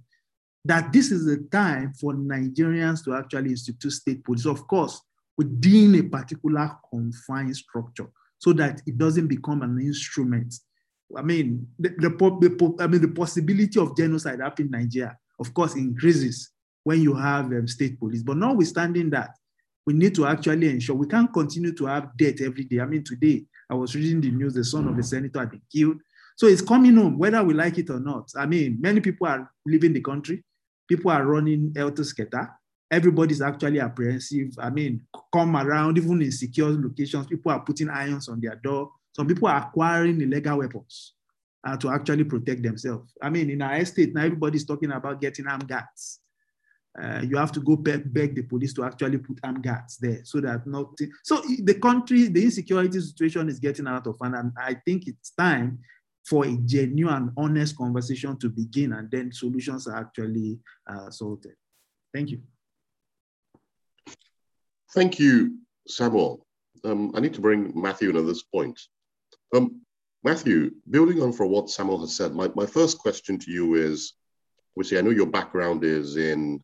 that this is the time for Nigerians to actually institute state police, of course, within a particular confined structure, so that it doesn't become an instrument I mean, the, the, the, I mean, the possibility of genocide happening in Nigeria, of course, increases when you have um, state police. But notwithstanding that, we need to actually ensure we can't continue to have death every day. I mean, today I was reading the news, the son of the senator had been killed. So it's coming home, whether we like it or not. I mean, many people are leaving the country. People are running helter skelter. Everybody's actually apprehensive. I mean, come around, even in secure locations, people are putting irons on their door some people are acquiring illegal weapons uh, to actually protect themselves. I mean, in our estate, now everybody's talking about getting armed guards. Uh, you have to go beg, beg, the police to actually put armed guards there so that nothing. So the country, the insecurity situation is getting out of hand, and I think it's time for a genuine, honest conversation to begin, and then solutions are actually uh, sorted. Thank you. Thank you, Samuel. Um, I need to bring Matthew in at this point. Um, Matthew, building on from what Samuel has said, my, my first question to you is, obviously, I know your background is in,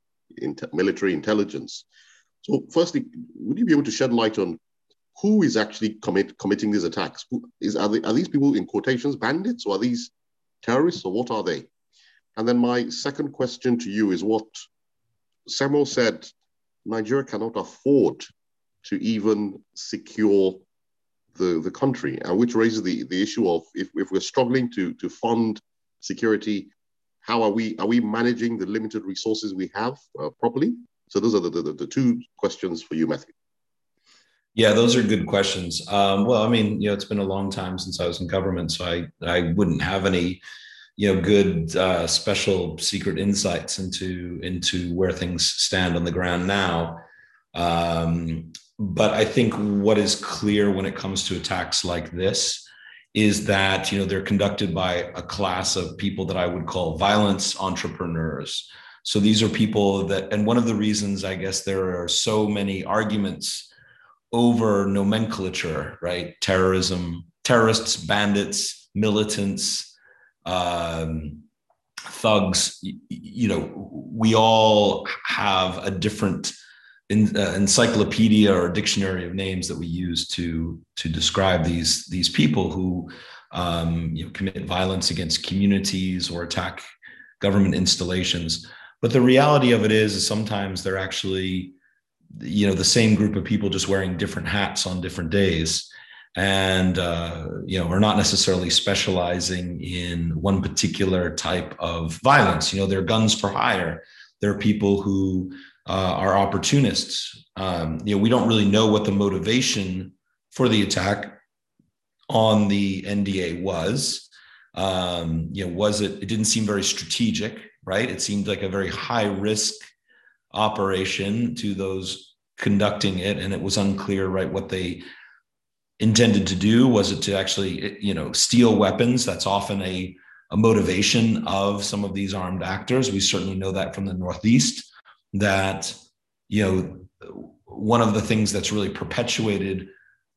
military intelligence. So firstly, would you be able to shed light on who is actually commit, committing these attacks? Is, are, they, are these people in quotations bandits or are these terrorists or what are they? And then my second question to you is what Samuel said, Nigeria cannot afford to even secure the, the country, and which raises the, the issue of if, if we're struggling to, to fund security, how are we are we managing the limited resources we have uh, properly? So those are the, the, the two questions for you, Matthew. Yeah, those are good questions. Um, well, I mean, you know, it's been a long time since I was in government, so I I wouldn't have any, you know, good uh, special secret insights into into where things stand on the ground now. Um, but I think what is clear when it comes to attacks like this is that you know they're conducted by a class of people that I would call violence entrepreneurs. So these are people that, and one of the reasons I guess there are so many arguments over nomenclature, right? Terrorism, terrorists, bandits, militants, um, thugs. You, know, we all have a different in, uh, encyclopedia or dictionary of names that we use to to describe these these people who um, you know, commit violence against communities or attack government installations. But the reality of it is, is sometimes they're actually you know the same group of people just wearing different hats on different days and uh, you know are not necessarily specializing in one particular type of violence you know they're guns for hire they're people who uh, are opportunists. Um, you know, we don't really know what the motivation for the attack on the NDA was. Um, you know, was it? It didn't seem very strategic, right? It seemed like a very high risk operation to those conducting it, and it was unclear, right, what they intended to do. Was it to actually, you know, steal weapons? That's often a a motivation of some of these armed actors. We certainly know that from the Northeast that you know one of the things that's really perpetuated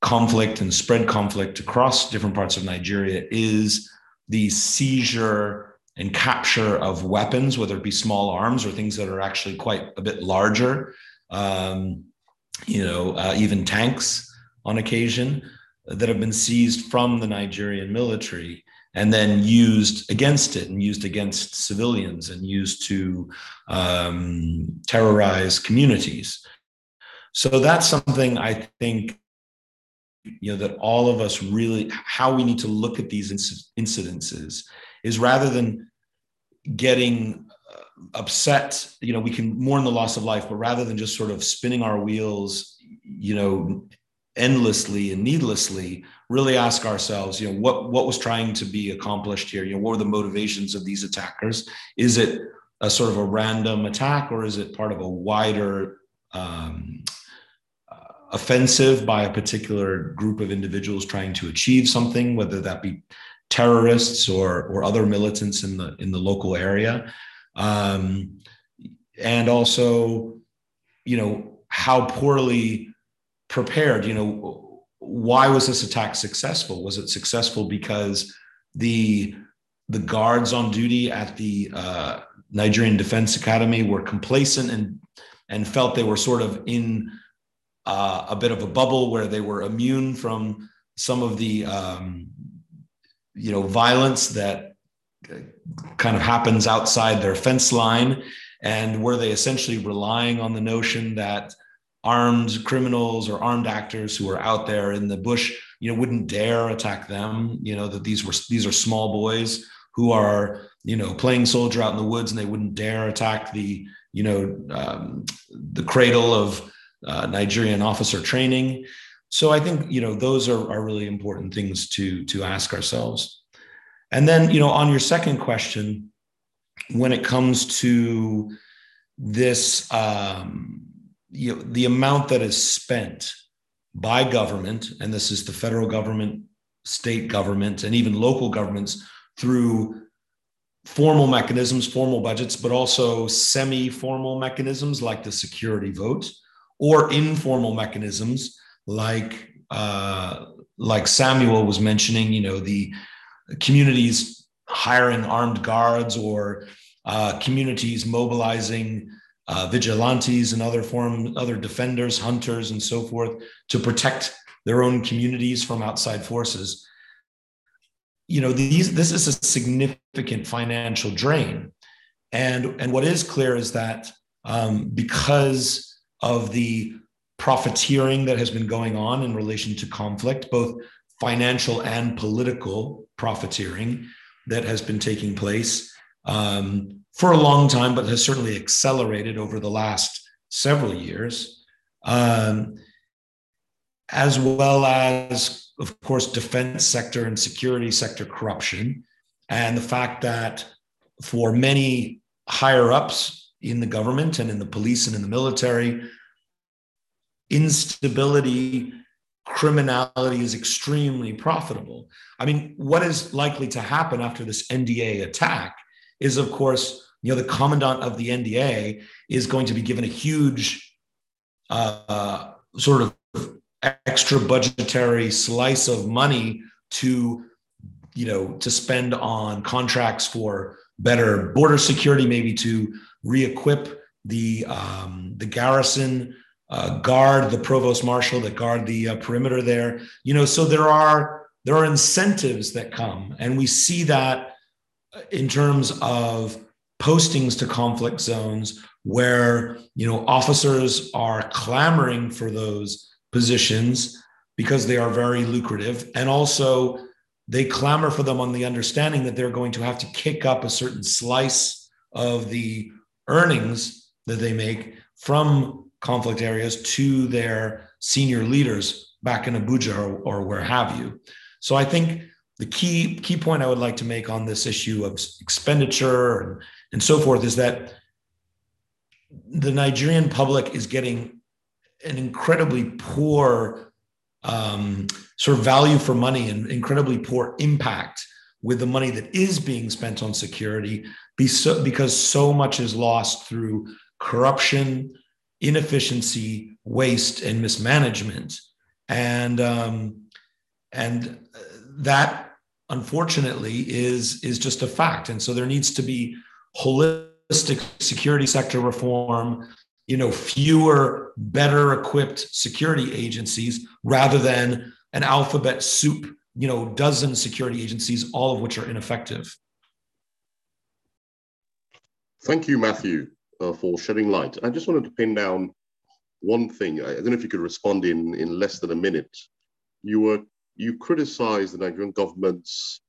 conflict and spread conflict across different parts of Nigeria is the seizure and capture of weapons, whether it be small arms or things that are actually quite a bit larger, um, you know, uh, even tanks on occasion that have been seized from the Nigerian military and then used against it and used against civilians and used to um, terrorize communities. So that's something I think you know that all of us really how we need to look at these incidences is rather than getting uh, upset you know we can mourn the loss of life but rather than just sort of spinning our wheels you know endlessly and needlessly really ask ourselves you know what what was trying to be accomplished here? You know what were the motivations of these attackers? Is it a sort of a random attack or is it part of a wider um, offensive by a particular group of individuals trying to achieve something, whether that be terrorists or or other militants in the in the local area, um, and also, you know, how poorly prepared. You know, why was this attack successful? Was it successful because the the guards on duty at the uh, Nigerian Defense Academy were complacent and and felt they were sort of in uh, a bit of a bubble where they were immune from some of the um, you know violence that kind of happens outside their fence line and were they essentially relying on the notion that armed criminals or armed actors who are out there in the bush you know wouldn't dare attack them you know that these were these are small boys who are you know playing soldier out in the woods and they wouldn't dare attack the you know um, the cradle of uh, Nigerian officer training. So I think you know those are, are really important things to to ask ourselves. And then you know on your second question, when it comes to this, um, you know, the amount that is spent by government, and this is the federal government, state government, and even local governments through formal mechanisms, formal budgets, but also semi formal mechanisms like the security vote or informal mechanisms like uh, like Samuel was mentioning, you know, the communities hiring armed guards or uh, communities mobilizing uh, vigilantes and other form, other defenders, hunters, and so forth to protect their own communities from outside forces. You know, these this is a significant financial drain, and and what is clear is that um, because of the profiteering that has been going on in relation to conflict, both financial and political profiteering that has been taking place um, for a long time, but has certainly accelerated over the last several years, um, as well as, of course, defense sector and security sector corruption, and the fact that for many higher ups in the government and in the police and in the military. Instability, criminality is extremely profitable. I mean, what is likely to happen after this NDA attack is, of course, you know, the commandant of the NDA is going to be given a huge uh, sort of extra budgetary slice of money to, you know, to spend on contracts for better border security, maybe to re-equip the um, the garrison, uh, guard the provost marshal that guard the uh, perimeter there. You know, so there are there are incentives that come, and we see that in terms of postings to conflict zones where you know officers are clamoring for those positions because they are very lucrative and also they clamor for them on the understanding that they're going to have to kick up a certain slice of the earnings that they make from conflict areas to their senior leaders back in Abuja or, or where have you. So I think the key key point I would like to make on this issue of expenditure and, and so forth is that the Nigerian public is getting an incredibly poor um, sort of value for money and incredibly poor impact with the money that is being spent on security because so much is lost through corruption, inefficiency, waste, and mismanagement. And um, and that unfortunately is is just a fact. And so there needs to be holistic security sector reform you know fewer better equipped security agencies rather than an alphabet soup you know dozen security agencies all of which are ineffective. Thank you matthew uh, for shedding light. I just wanted to pin down one thing. I don't know if you could respond in in less than a minute. You were you criticized the Nigerian government's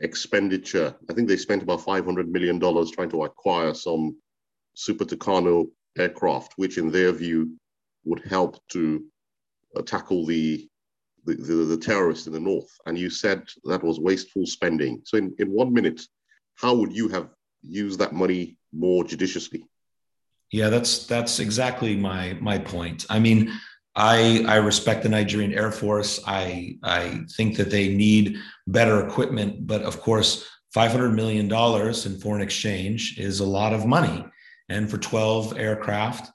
expenditure. I think they spent about five hundred million dollars trying to acquire some Super Tucano aircraft, which, in their view, would help to uh, tackle the, the, the the terrorists in the north. And you said that was wasteful spending. So, in, in one minute, how would you have used that money more judiciously? Yeah, that's that's exactly my my point. I mean, I I respect the Nigerian Air Force. I I think that they need better equipment, but of course, five hundred million dollars in foreign exchange is a lot of money, and for twelve aircraft,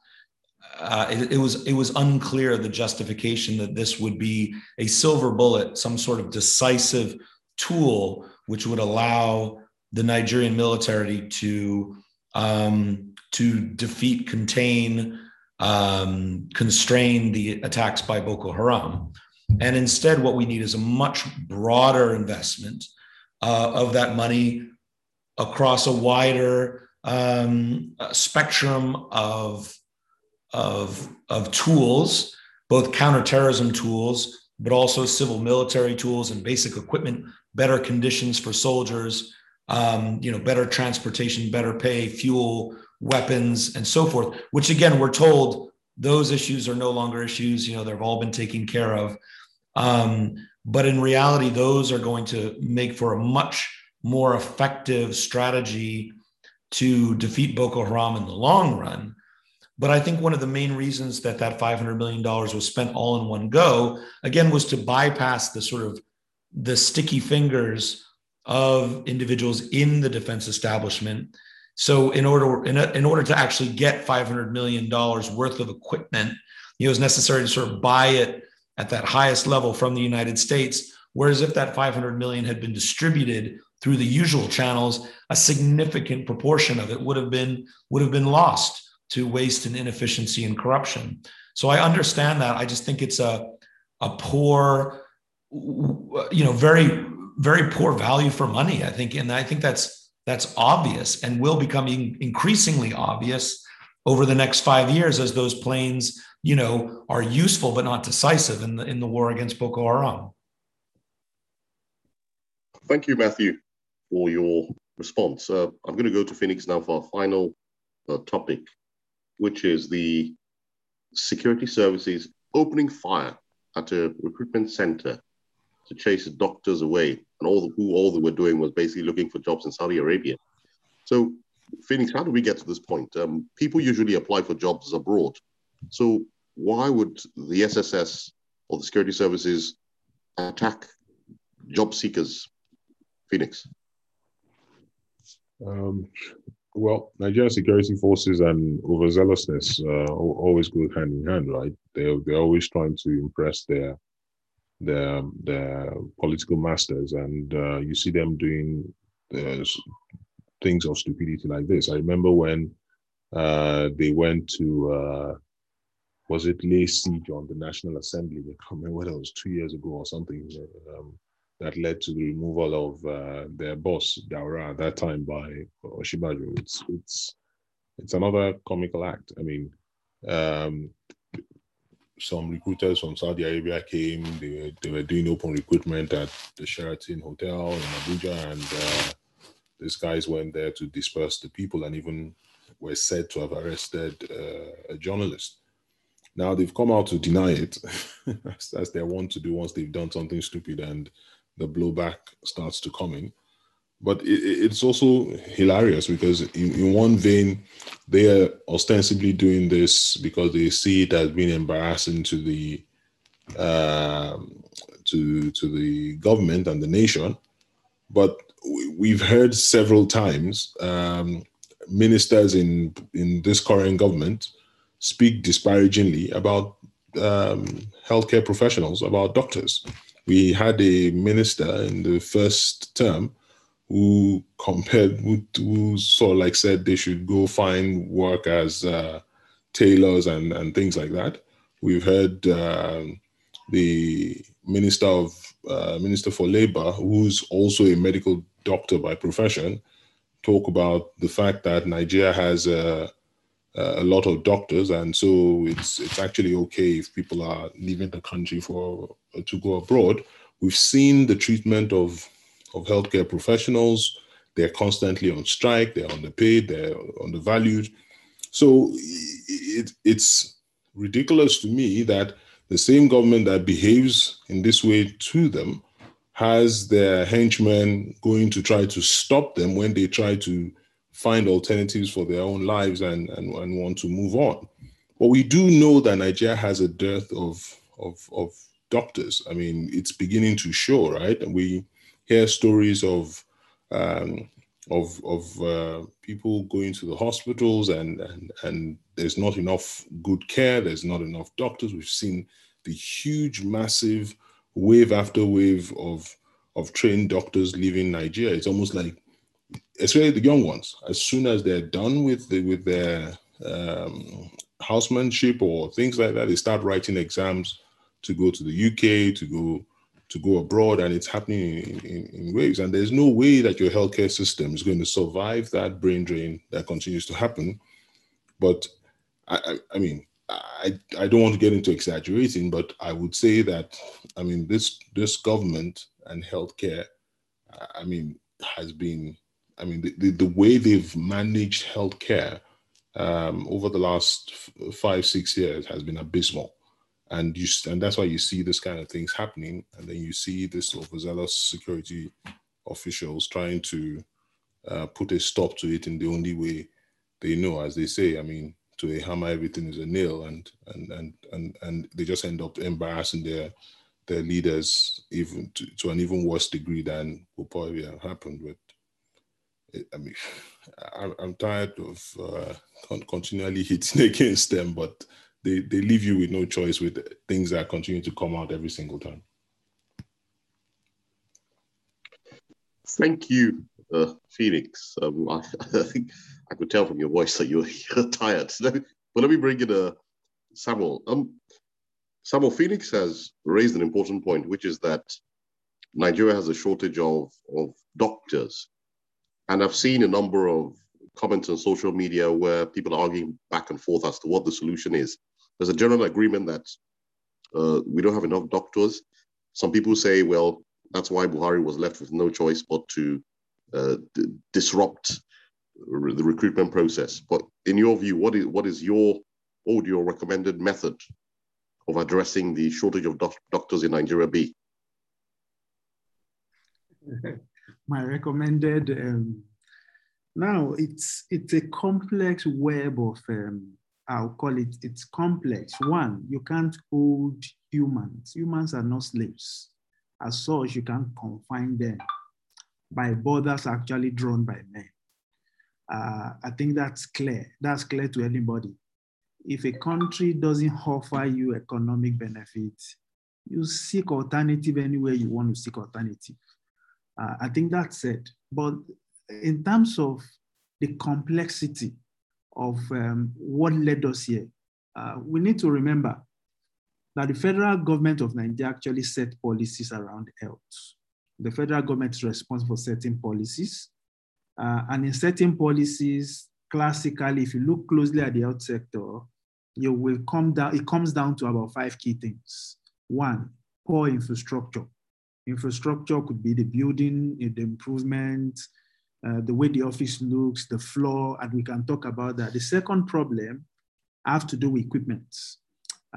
uh, it, it, was it was unclear the justification that this would be a silver bullet, some sort of decisive tool which would allow the Nigerian military to um, to defeat, contain, um, constrain the attacks by Boko Haram. And instead, what we need is a much broader investment uh, of that money across a wider um, spectrum of, of, of tools, both counterterrorism tools, but also civil military tools and basic equipment, better conditions for soldiers, um, you know, better transportation, better pay, fuel, weapons, and so forth. Which again, we're told those issues are no longer issues. You know, they've all been taken care of. Um, but in reality, those are going to make for a much more effective strategy to defeat Boko Haram in the long run. But I think one of the main reasons that that $500 million was spent all in one go, again, was to bypass the sort of the sticky fingers of individuals in the defense establishment. So in order in, a, in order to actually get 500 million dollars worth of equipment, it was necessary to sort of buy it at that highest level from the United States. Whereas if that 500 million had been distributed through the usual channels, a significant proportion of it would have been would have been lost to waste and inefficiency and corruption. So I understand that. I just think it's a a poor, you know, very very poor value for money. I think, and I think that's that's obvious and will become increasingly obvious over the next five years as those planes, you know, are useful but not decisive in the in the war against Boko Haram. Thank you, Matthew, for your response. Uh, I'm going to go to Phoenix now for our final uh, topic, which is the security services opening fire at a recruitment center to chase doctors away, and all the, who all they were doing was basically looking for jobs in Saudi Arabia. So, Phoenix, how do we get to this point? Um, people usually apply for jobs abroad. So, why would the SSS or the security services attack job seekers, Phoenix? Um, well, Nigerian security forces and overzealousness uh, always go hand in hand, right? They they're always trying to impress their the the political masters, and uh, you see them doing uh, things of stupidity like this. I remember when uh, they went to uh, was it lay siege on the National Assembly? I can't remember whether it was two years ago or something. Um, that led to the removal of uh, their boss Daura at that time by Osinbajo. It's it's it's another comical act. I mean, um, some recruiters from Saudi Arabia came. They were, they were doing open recruitment at the Sheraton Hotel in Abuja, and uh, these guys went there to disperse the people and even were said to have arrested uh, a journalist. Now they've come out to deny it, *laughs* as, as they want to do once they've done something stupid and the blowback starts to come in but it, it's also hilarious because in, in, one vein they are ostensibly doing this because they see it as being embarrassing to the um, to to the government and the nation. But we've heard several times um, ministers in in this current government speak disparagingly about um, healthcare professionals about doctors. We had a minister in the first term who compared, who, who sort of like said they should go find work as uh, tailors and, and things like that. We've heard um, the minister of uh, minister for labor, who's also a medical doctor by profession, talk about the fact that Nigeria has a, uh, a lot of doctors, and so it's it's actually okay if people are leaving the country for to go abroad. We've seen the treatment of of healthcare professionals. They're constantly on strike. They're underpaid. They're undervalued. So it, it's ridiculous to me that the same government that behaves in this way to them has their henchmen going to try to stop them when they try to find alternatives for their own lives and, and, and want to move on. But we do know that Nigeria has a dearth of, of, of doctors. I mean, it's beginning to show, right? And we hear stories of um, of of uh, people going to the hospitals and and and there's not enough good care. There's not enough doctors. We've seen the huge, massive wave after wave of of trained doctors leaving Nigeria. It's almost like especially the young ones, as soon as they're done with the, with their um, housemanship or things like that, they start writing exams to go to the UK, to go to go abroad, and it's happening in, in, in, waves. And there's no way that your healthcare system is going to survive that brain drain that continues to happen. But I, I, I mean, I, I don't want to get into exaggerating, but I would say that I mean this this government and healthcare, I mean, has been I mean, the, the, the way they've managed healthcare um, over the last five, six years has been abysmal. And you, and that's why you see this kind of things happening. And then you see this overzealous security officials trying to uh, put a stop to it in the only way they know, as they say. I mean, to a hammer, everything is a nail, and and and and and they just end up embarrassing their their leaders even to, to an even worse degree than will probably have happened with I mean, *laughs* I'm tired of uh, continually *laughs* hitting against them, but they, they leave you with no choice with things that continue to come out every single time. Thank you, uh, Phoenix. Um, I, I, *laughs* think I could tell from your voice that you're, *laughs* you're tired. but let me bring in uh, Samuel. Um, Samuel Phoenix has raised an important point, which is that Nigeria has a shortage of, of doctors and I've seen a number of comments on social media where people are arguing back and forth as to what the solution is. There's a general agreement that uh, we don't have enough doctors. Some people say, well, that's why Buhari was left with no choice but to uh, d- disrupt the recruitment process. But in your view, what is what is your or your recommended method of addressing the shortage of doc- doctors in Nigeria be? *laughs* my recommended. Um, now it's it's a complex web of um, I'll call it it's complex. One, you can't hold humans. Humans are not slaves. As such, you can't confine them by borders actually drawn by men. Uh, I think that's clear. That's clear to anybody. If a country doesn't offer you economic benefits, you seek alternative anywhere you want to seek alternative. Uh, I think that's it. But in terms of the complexity of um, what led us here, uh, we need to remember that the federal government of Nigeria actually set policies around health. The federal government is responsible for setting policies. Uh, and in setting policies, classically, if you look closely at the health sector, you will come down, it comes down to about five key things. One, poor infrastructure. Infrastructure could be the building, the improvement, uh, the way the office looks, the floor, and we can talk about that. The second problem have to do with equipment,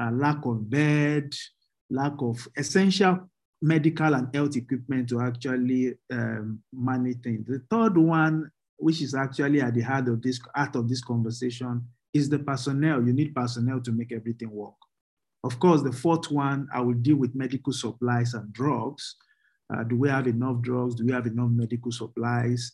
uh, lack of bed, lack of essential medical and health equipment to actually um, manage things. The third one, which is actually at the heart of this heart of this conversation, is the personnel. You need personnel to make everything work. Of course, the fourth one, I will deal with medical supplies and drugs. Uh, do we have enough drugs? Do we have enough medical supplies?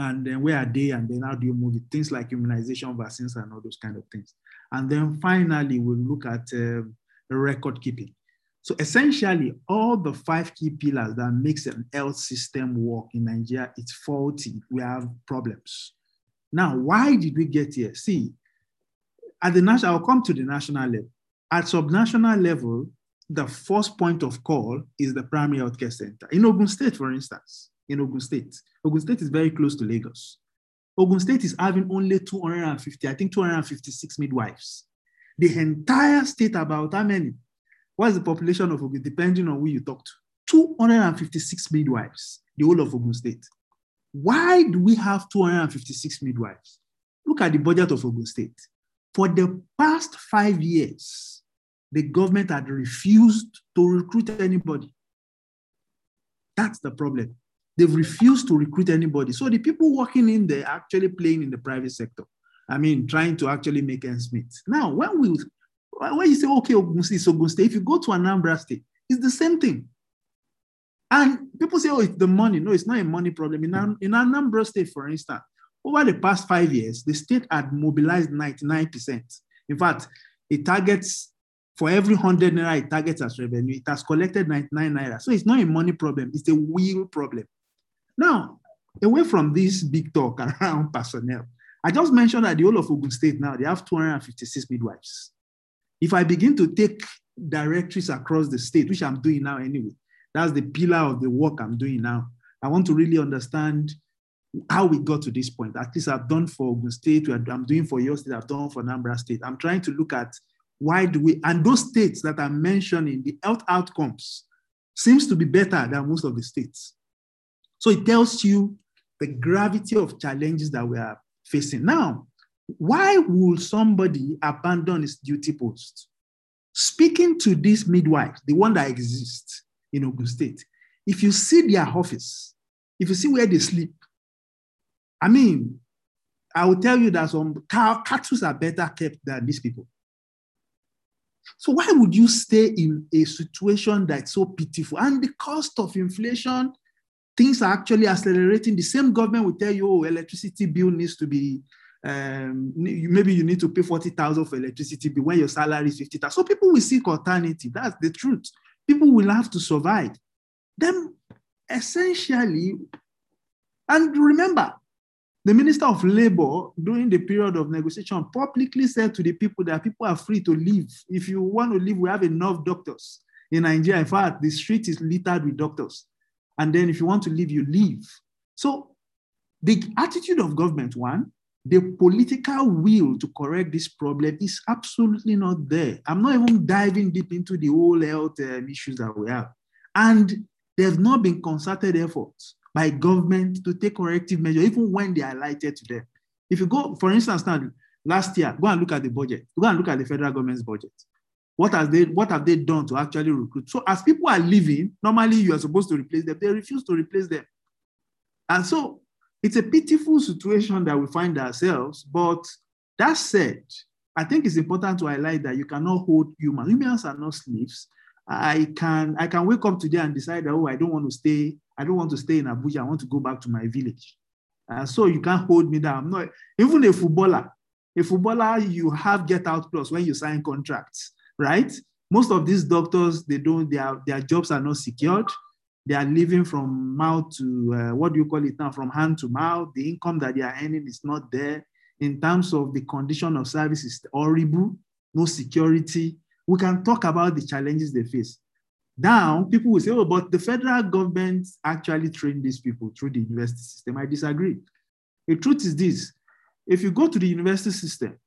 And then where are they? And then how do you move it? Things like immunization, vaccines, and all those kind of things. And then finally, we'll look at uh, record keeping. So essentially, all the five key pillars that makes an health system work in Nigeria, it's faulty. We have problems. Now, why did we get here? See, at the national, I'll come to the national level. At subnational level, the first point of call is the primary healthcare center. In Ogun State, for instance, in Ogun State, Ogun State is very close to Lagos. Ogun State is having only 250, I think 256 midwives. The entire state, about how many? What's the population of Ogun, depending on who you talk to? 256 midwives, the whole of Ogun State. Why do we have 256 midwives? Look at the budget of Ogun State. For the past five years, the government had refused to recruit anybody. That's the problem. They've refused to recruit anybody. So the people working in there actually playing in the private sector. I mean, trying to actually make ends meet. Now, when we when you say, okay, Ogun State, Ogun State, if you go to Anambra State, it's the same thing. And people say, oh, it's the money. No, it's not a money problem. In, in Anambra State, for instance, over the past five years, the state had mobilized 99%. In fact, it targets for every 100 naira it targets as revenue, it has collected 99 naira. So it's not a money problem, it's a will problem. Now, away from this big talk around *laughs* personnel, I just mentioned that the whole of Ogun State now, they have 256 midwives. If I begin to take directories across the state, which I'm doing now anyway, that's the pillar of the work I'm doing now. I want to really understand how we got to this point. At least I've done for Ogun State, I'm doing for your state, I've done for Anambra State. I'm trying to look at why do we, and those states that I'm mentioning, the health outcomes seems to be better than most of the states. So it tells you the gravity of challenges that we are facing. Now, why would somebody abandon his duty post? Speaking to this midwife, the one that exists in Ogun State, if you see their office, if you see where they sleep, I mean, I will tell you that some cattle are better kept than these people. So why would you stay in a situation that's so pitiful? And the cost of inflation, things are actually accelerating. The same government will tell you, oh, electricity bill needs to be, um, maybe you need to pay 40,000 for electricity bill when your salary is 50,000. So people will seek alternative. That's the truth. People will have to survive. Then essentially, and remember, the Minister of Labor, during the period of negotiation, publicly said to the people that people are free to leave. If you want to leave, we have enough doctors in Nigeria. In fact, the street is littered with doctors. And then if you want to leave, you leave. So the attitude of government, one, the political will to correct this problem is absolutely not there. I'm not even diving deep into the whole health um, issues that we have. And there's not been concerted efforts by government to take corrective measures, even when they are lighted to them. If you go, for instance, now last year, go and look at the budget. Go and look at the federal government's budget. What has they what have they done to actually recruit? So as people are leaving, normally you are supposed to replace them. They refuse to replace them. And so it's a pitiful situation that we find ourselves. But that said, I think it's important to highlight that you cannot hold humans. Humans are not slaves. I can I can wake up today and decide that oh I don't want to stay I don't want to stay in Abuja. I want to go back to my village. Uh, so you can't hold me down. I'm not even a footballer. A footballer, you have get out clause when you sign contracts, right? Most of these doctors, they don't, their, their jobs are not secured. They are living from mouth to, uh, what do you call it now, from hand to mouth. The income that they are earning is not there. In terms of the condition of service is horrible, no security. We can talk about the challenges they face. Now, people will say, oh, but the federal government actually trained these people through the university system. I disagree. The truth is this if you go to the university system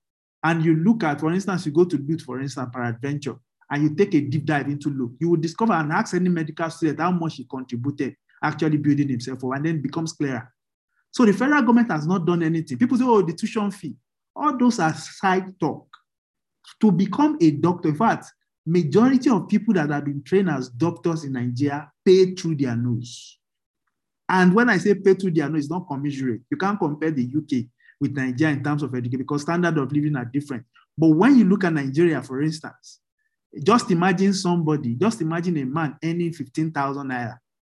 and you look at, for instance, you go to build, for instance, peradventure, and you take a deep dive into look, you will discover and ask any medical student how much he contributed actually building himself up, and then becomes clearer. So the federal government has not done anything. People say, oh, the tuition fee. All those are side talk. To become a doctor, in fact, majority of people that have been trained as doctors in Nigeria pay through their nose. And when I say pay through their nose, it's not commensurate. You can't compare the UK with Nigeria in terms of education because standard of living are different. But when you look at Nigeria, for instance, just imagine somebody, just imagine a man earning 15,000 naira,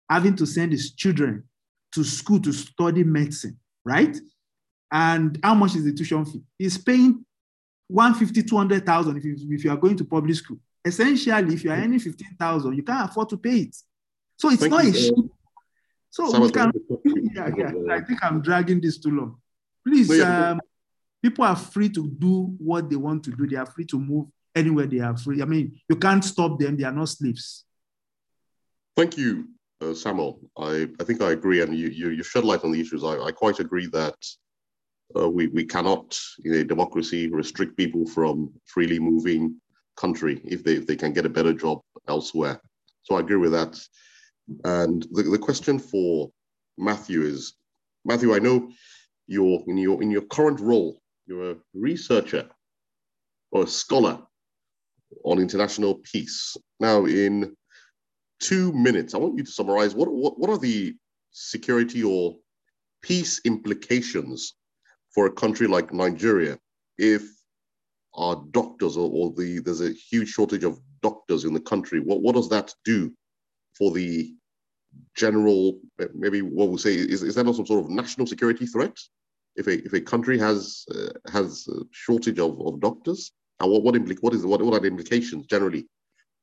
having to send his children to school to study medicine, right? And how much is the tuition fee? He's paying 150, 200,000 if you, if you are going to public school essentially, if you are earning 15,000, you can't afford to pay it. So it's Thank not you. a cheap. So we can, *laughs* yeah, yeah, I think I'm dragging this too long. Please, um, people are free to do what they want to do. They are free to move anywhere they are free. I mean, you can't stop them. They are not slaves. Thank you, uh, Samuel. I, I think I agree. And you, you, you shed light on the issues. I, I quite agree that uh, we, we cannot, in a democracy, restrict people from freely moving country if they, if they can get a better job elsewhere. So I agree with that. And the, the question for Matthew is, Matthew, I know you're in your in your current role, you're a researcher or a scholar on international peace. Now, in two minutes, I want you to summarize what, what, what are the security or peace implications for a country like Nigeria if our doctors or, or the there's a huge shortage of doctors in the country. What what does that do for the general maybe what we'll say is, is that not some sort of national security threat if a if a country has uh, has a shortage of, of doctors and what what, impl- what is what, what are the implications generally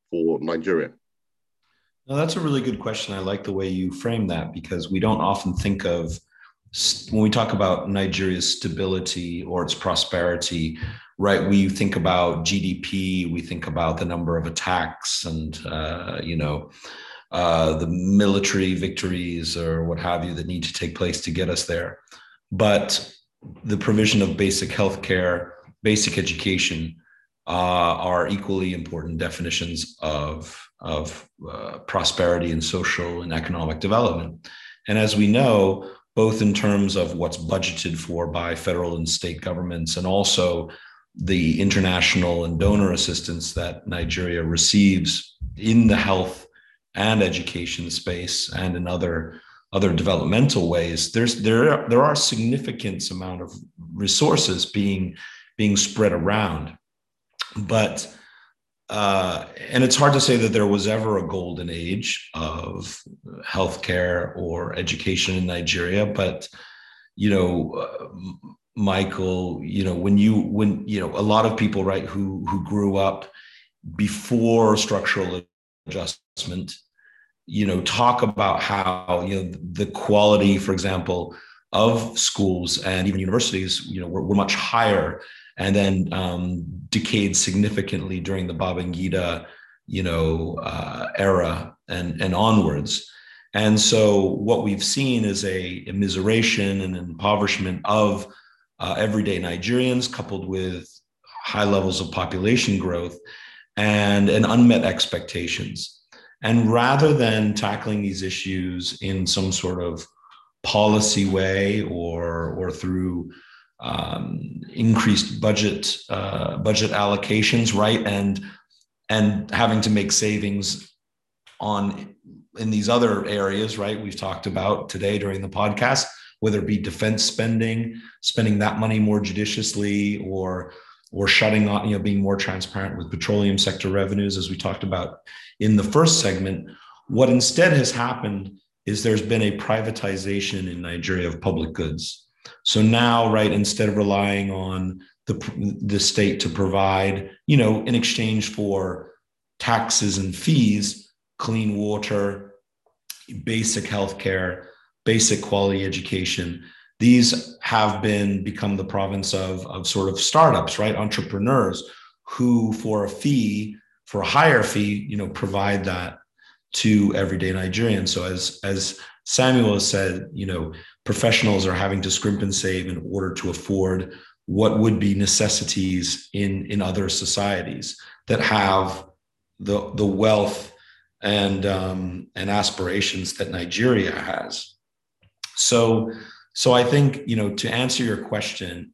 for Nigeria? No, that's a really good question. I like the way you frame that because we don't often think of when we talk about Nigeria's stability or its prosperity, right? We think about GDP, we think about the number of attacks and, uh, you know, uh, the military victories or what have you that need to take place to get us there. But the provision of basic health care, basic education uh, are equally important definitions of, of uh, prosperity and social and economic development. And as we know, both in terms of what's budgeted for by federal and state governments and also the international and donor assistance that Nigeria receives in the health and education space and in other other developmental ways there's there there are significant amount of resources being being spread around. But uh, and it's hard to say that there was ever a golden age of healthcare or education in Nigeria, but you know, uh, Michael, you know, when you when you know a lot of people, right, who who grew up before structural adjustment, you know, talk about how you know the quality, for example, of schools and even universities, you know, were, were much higher and then um, decayed significantly during the Babangida, you know, uh, era and, and onwards. And so what we've seen is a immiseration and impoverishment of uh, everyday Nigerians coupled with high levels of population growth and an unmet expectations. And rather than tackling these issues in some sort of policy way or, or through um, increased budget uh, budget allocations, right, and and having to make savings on in these other areas, right? We've talked about today during the podcast, whether it be defense spending, spending that money more judiciously, or or shutting off, you know, being more transparent with petroleum sector revenues, as we talked about in the first segment. What instead has happened is there's been a privatization in Nigeria of public goods. So now, right, instead of relying on the, the state to provide, you know, in exchange for taxes and fees, clean water, basic healthcare, basic quality education, these have been become the province of, of sort of startups, right? Entrepreneurs who, for a fee, for a higher fee, you know, provide that to everyday Nigerians. So as as Samuel said, you know, professionals are having to scrimp and save in order to afford what would be necessities in in other societies that have the the wealth and um, and aspirations that Nigeria has. So so I think you know to answer your question,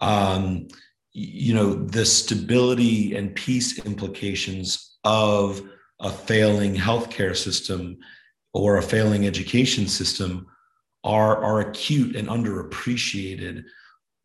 um, you know the stability and peace implications of a failing healthcare system or a failing education system are, are acute and underappreciated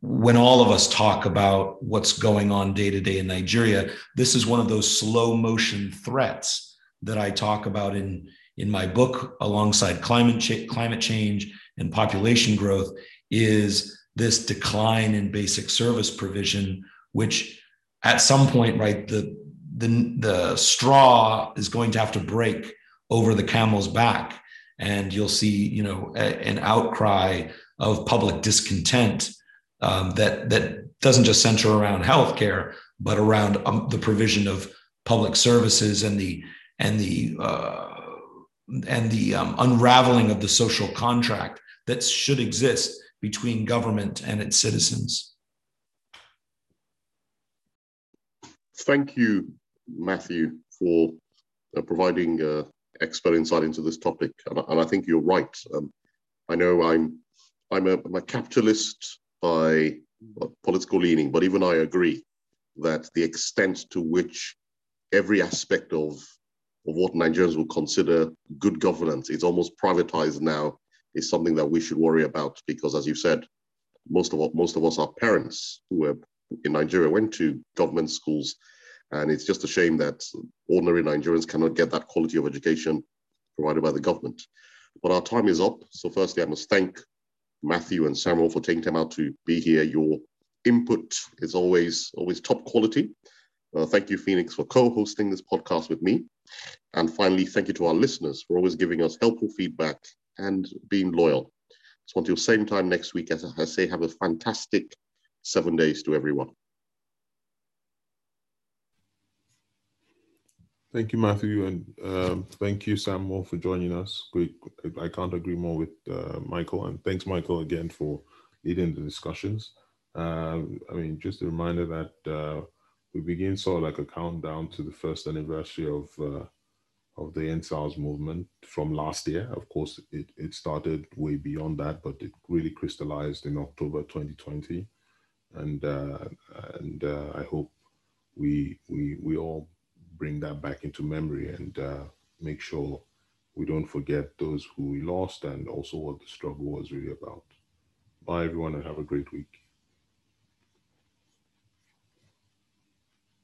when all of us talk about what's going on day to day in Nigeria. This is one of those slow motion threats that I talk about in, in my book alongside climate, cha- climate change and population growth is this decline in basic service provision, which at some point, right, the, the, the straw is going to have to break over the camel's back. And you'll see you know a, an outcry of public discontent um, that that doesn't just center around healthcare but around um, the provision of public services and the and the uh, and the um, unraveling of the social contract that should exist between government and its citizens. Thank you, Matthew, for uh, providing uh, expert insight into this topic, and, and I think you're right. Um, I know I'm I'm a, I'm a capitalist by political leaning, but even I agree that the extent to which every aspect of of what Nigerians will consider good governance is almost privatized now is something that we should worry about because, as you said, most of most of us are parents who were in Nigeria went to government schools, and it's just a shame that ordinary Nigerians cannot get that quality of education provided by the government. But our time is up. So, firstly, I must thank Matthew and Samuel for taking time out to be here. Your input is always always top quality. Uh, thank you, Phoenix, for co-hosting this podcast with me. And finally, thank you to our listeners for always giving us helpful feedback and being loyal. So until same time next week, as I say, have a fantastic seven days to everyone. Thank you, Matthew, and um, thank you, Samuel, for joining us. I can't agree more with uh, Michael, and thanks, Michael, again for leading the discussions. Uh, I mean, just a reminder that uh, we begin sort of like a countdown to the first anniversary of uh, of the EndSARS movement from last year. Of course, it, it started way beyond that, but it really crystallized in October 2020, and uh, and uh, I hope we we we all bring that back into memory and uh, make sure we don't forget those who we lost and also what the struggle was really about. Bye, everyone, and have a great week.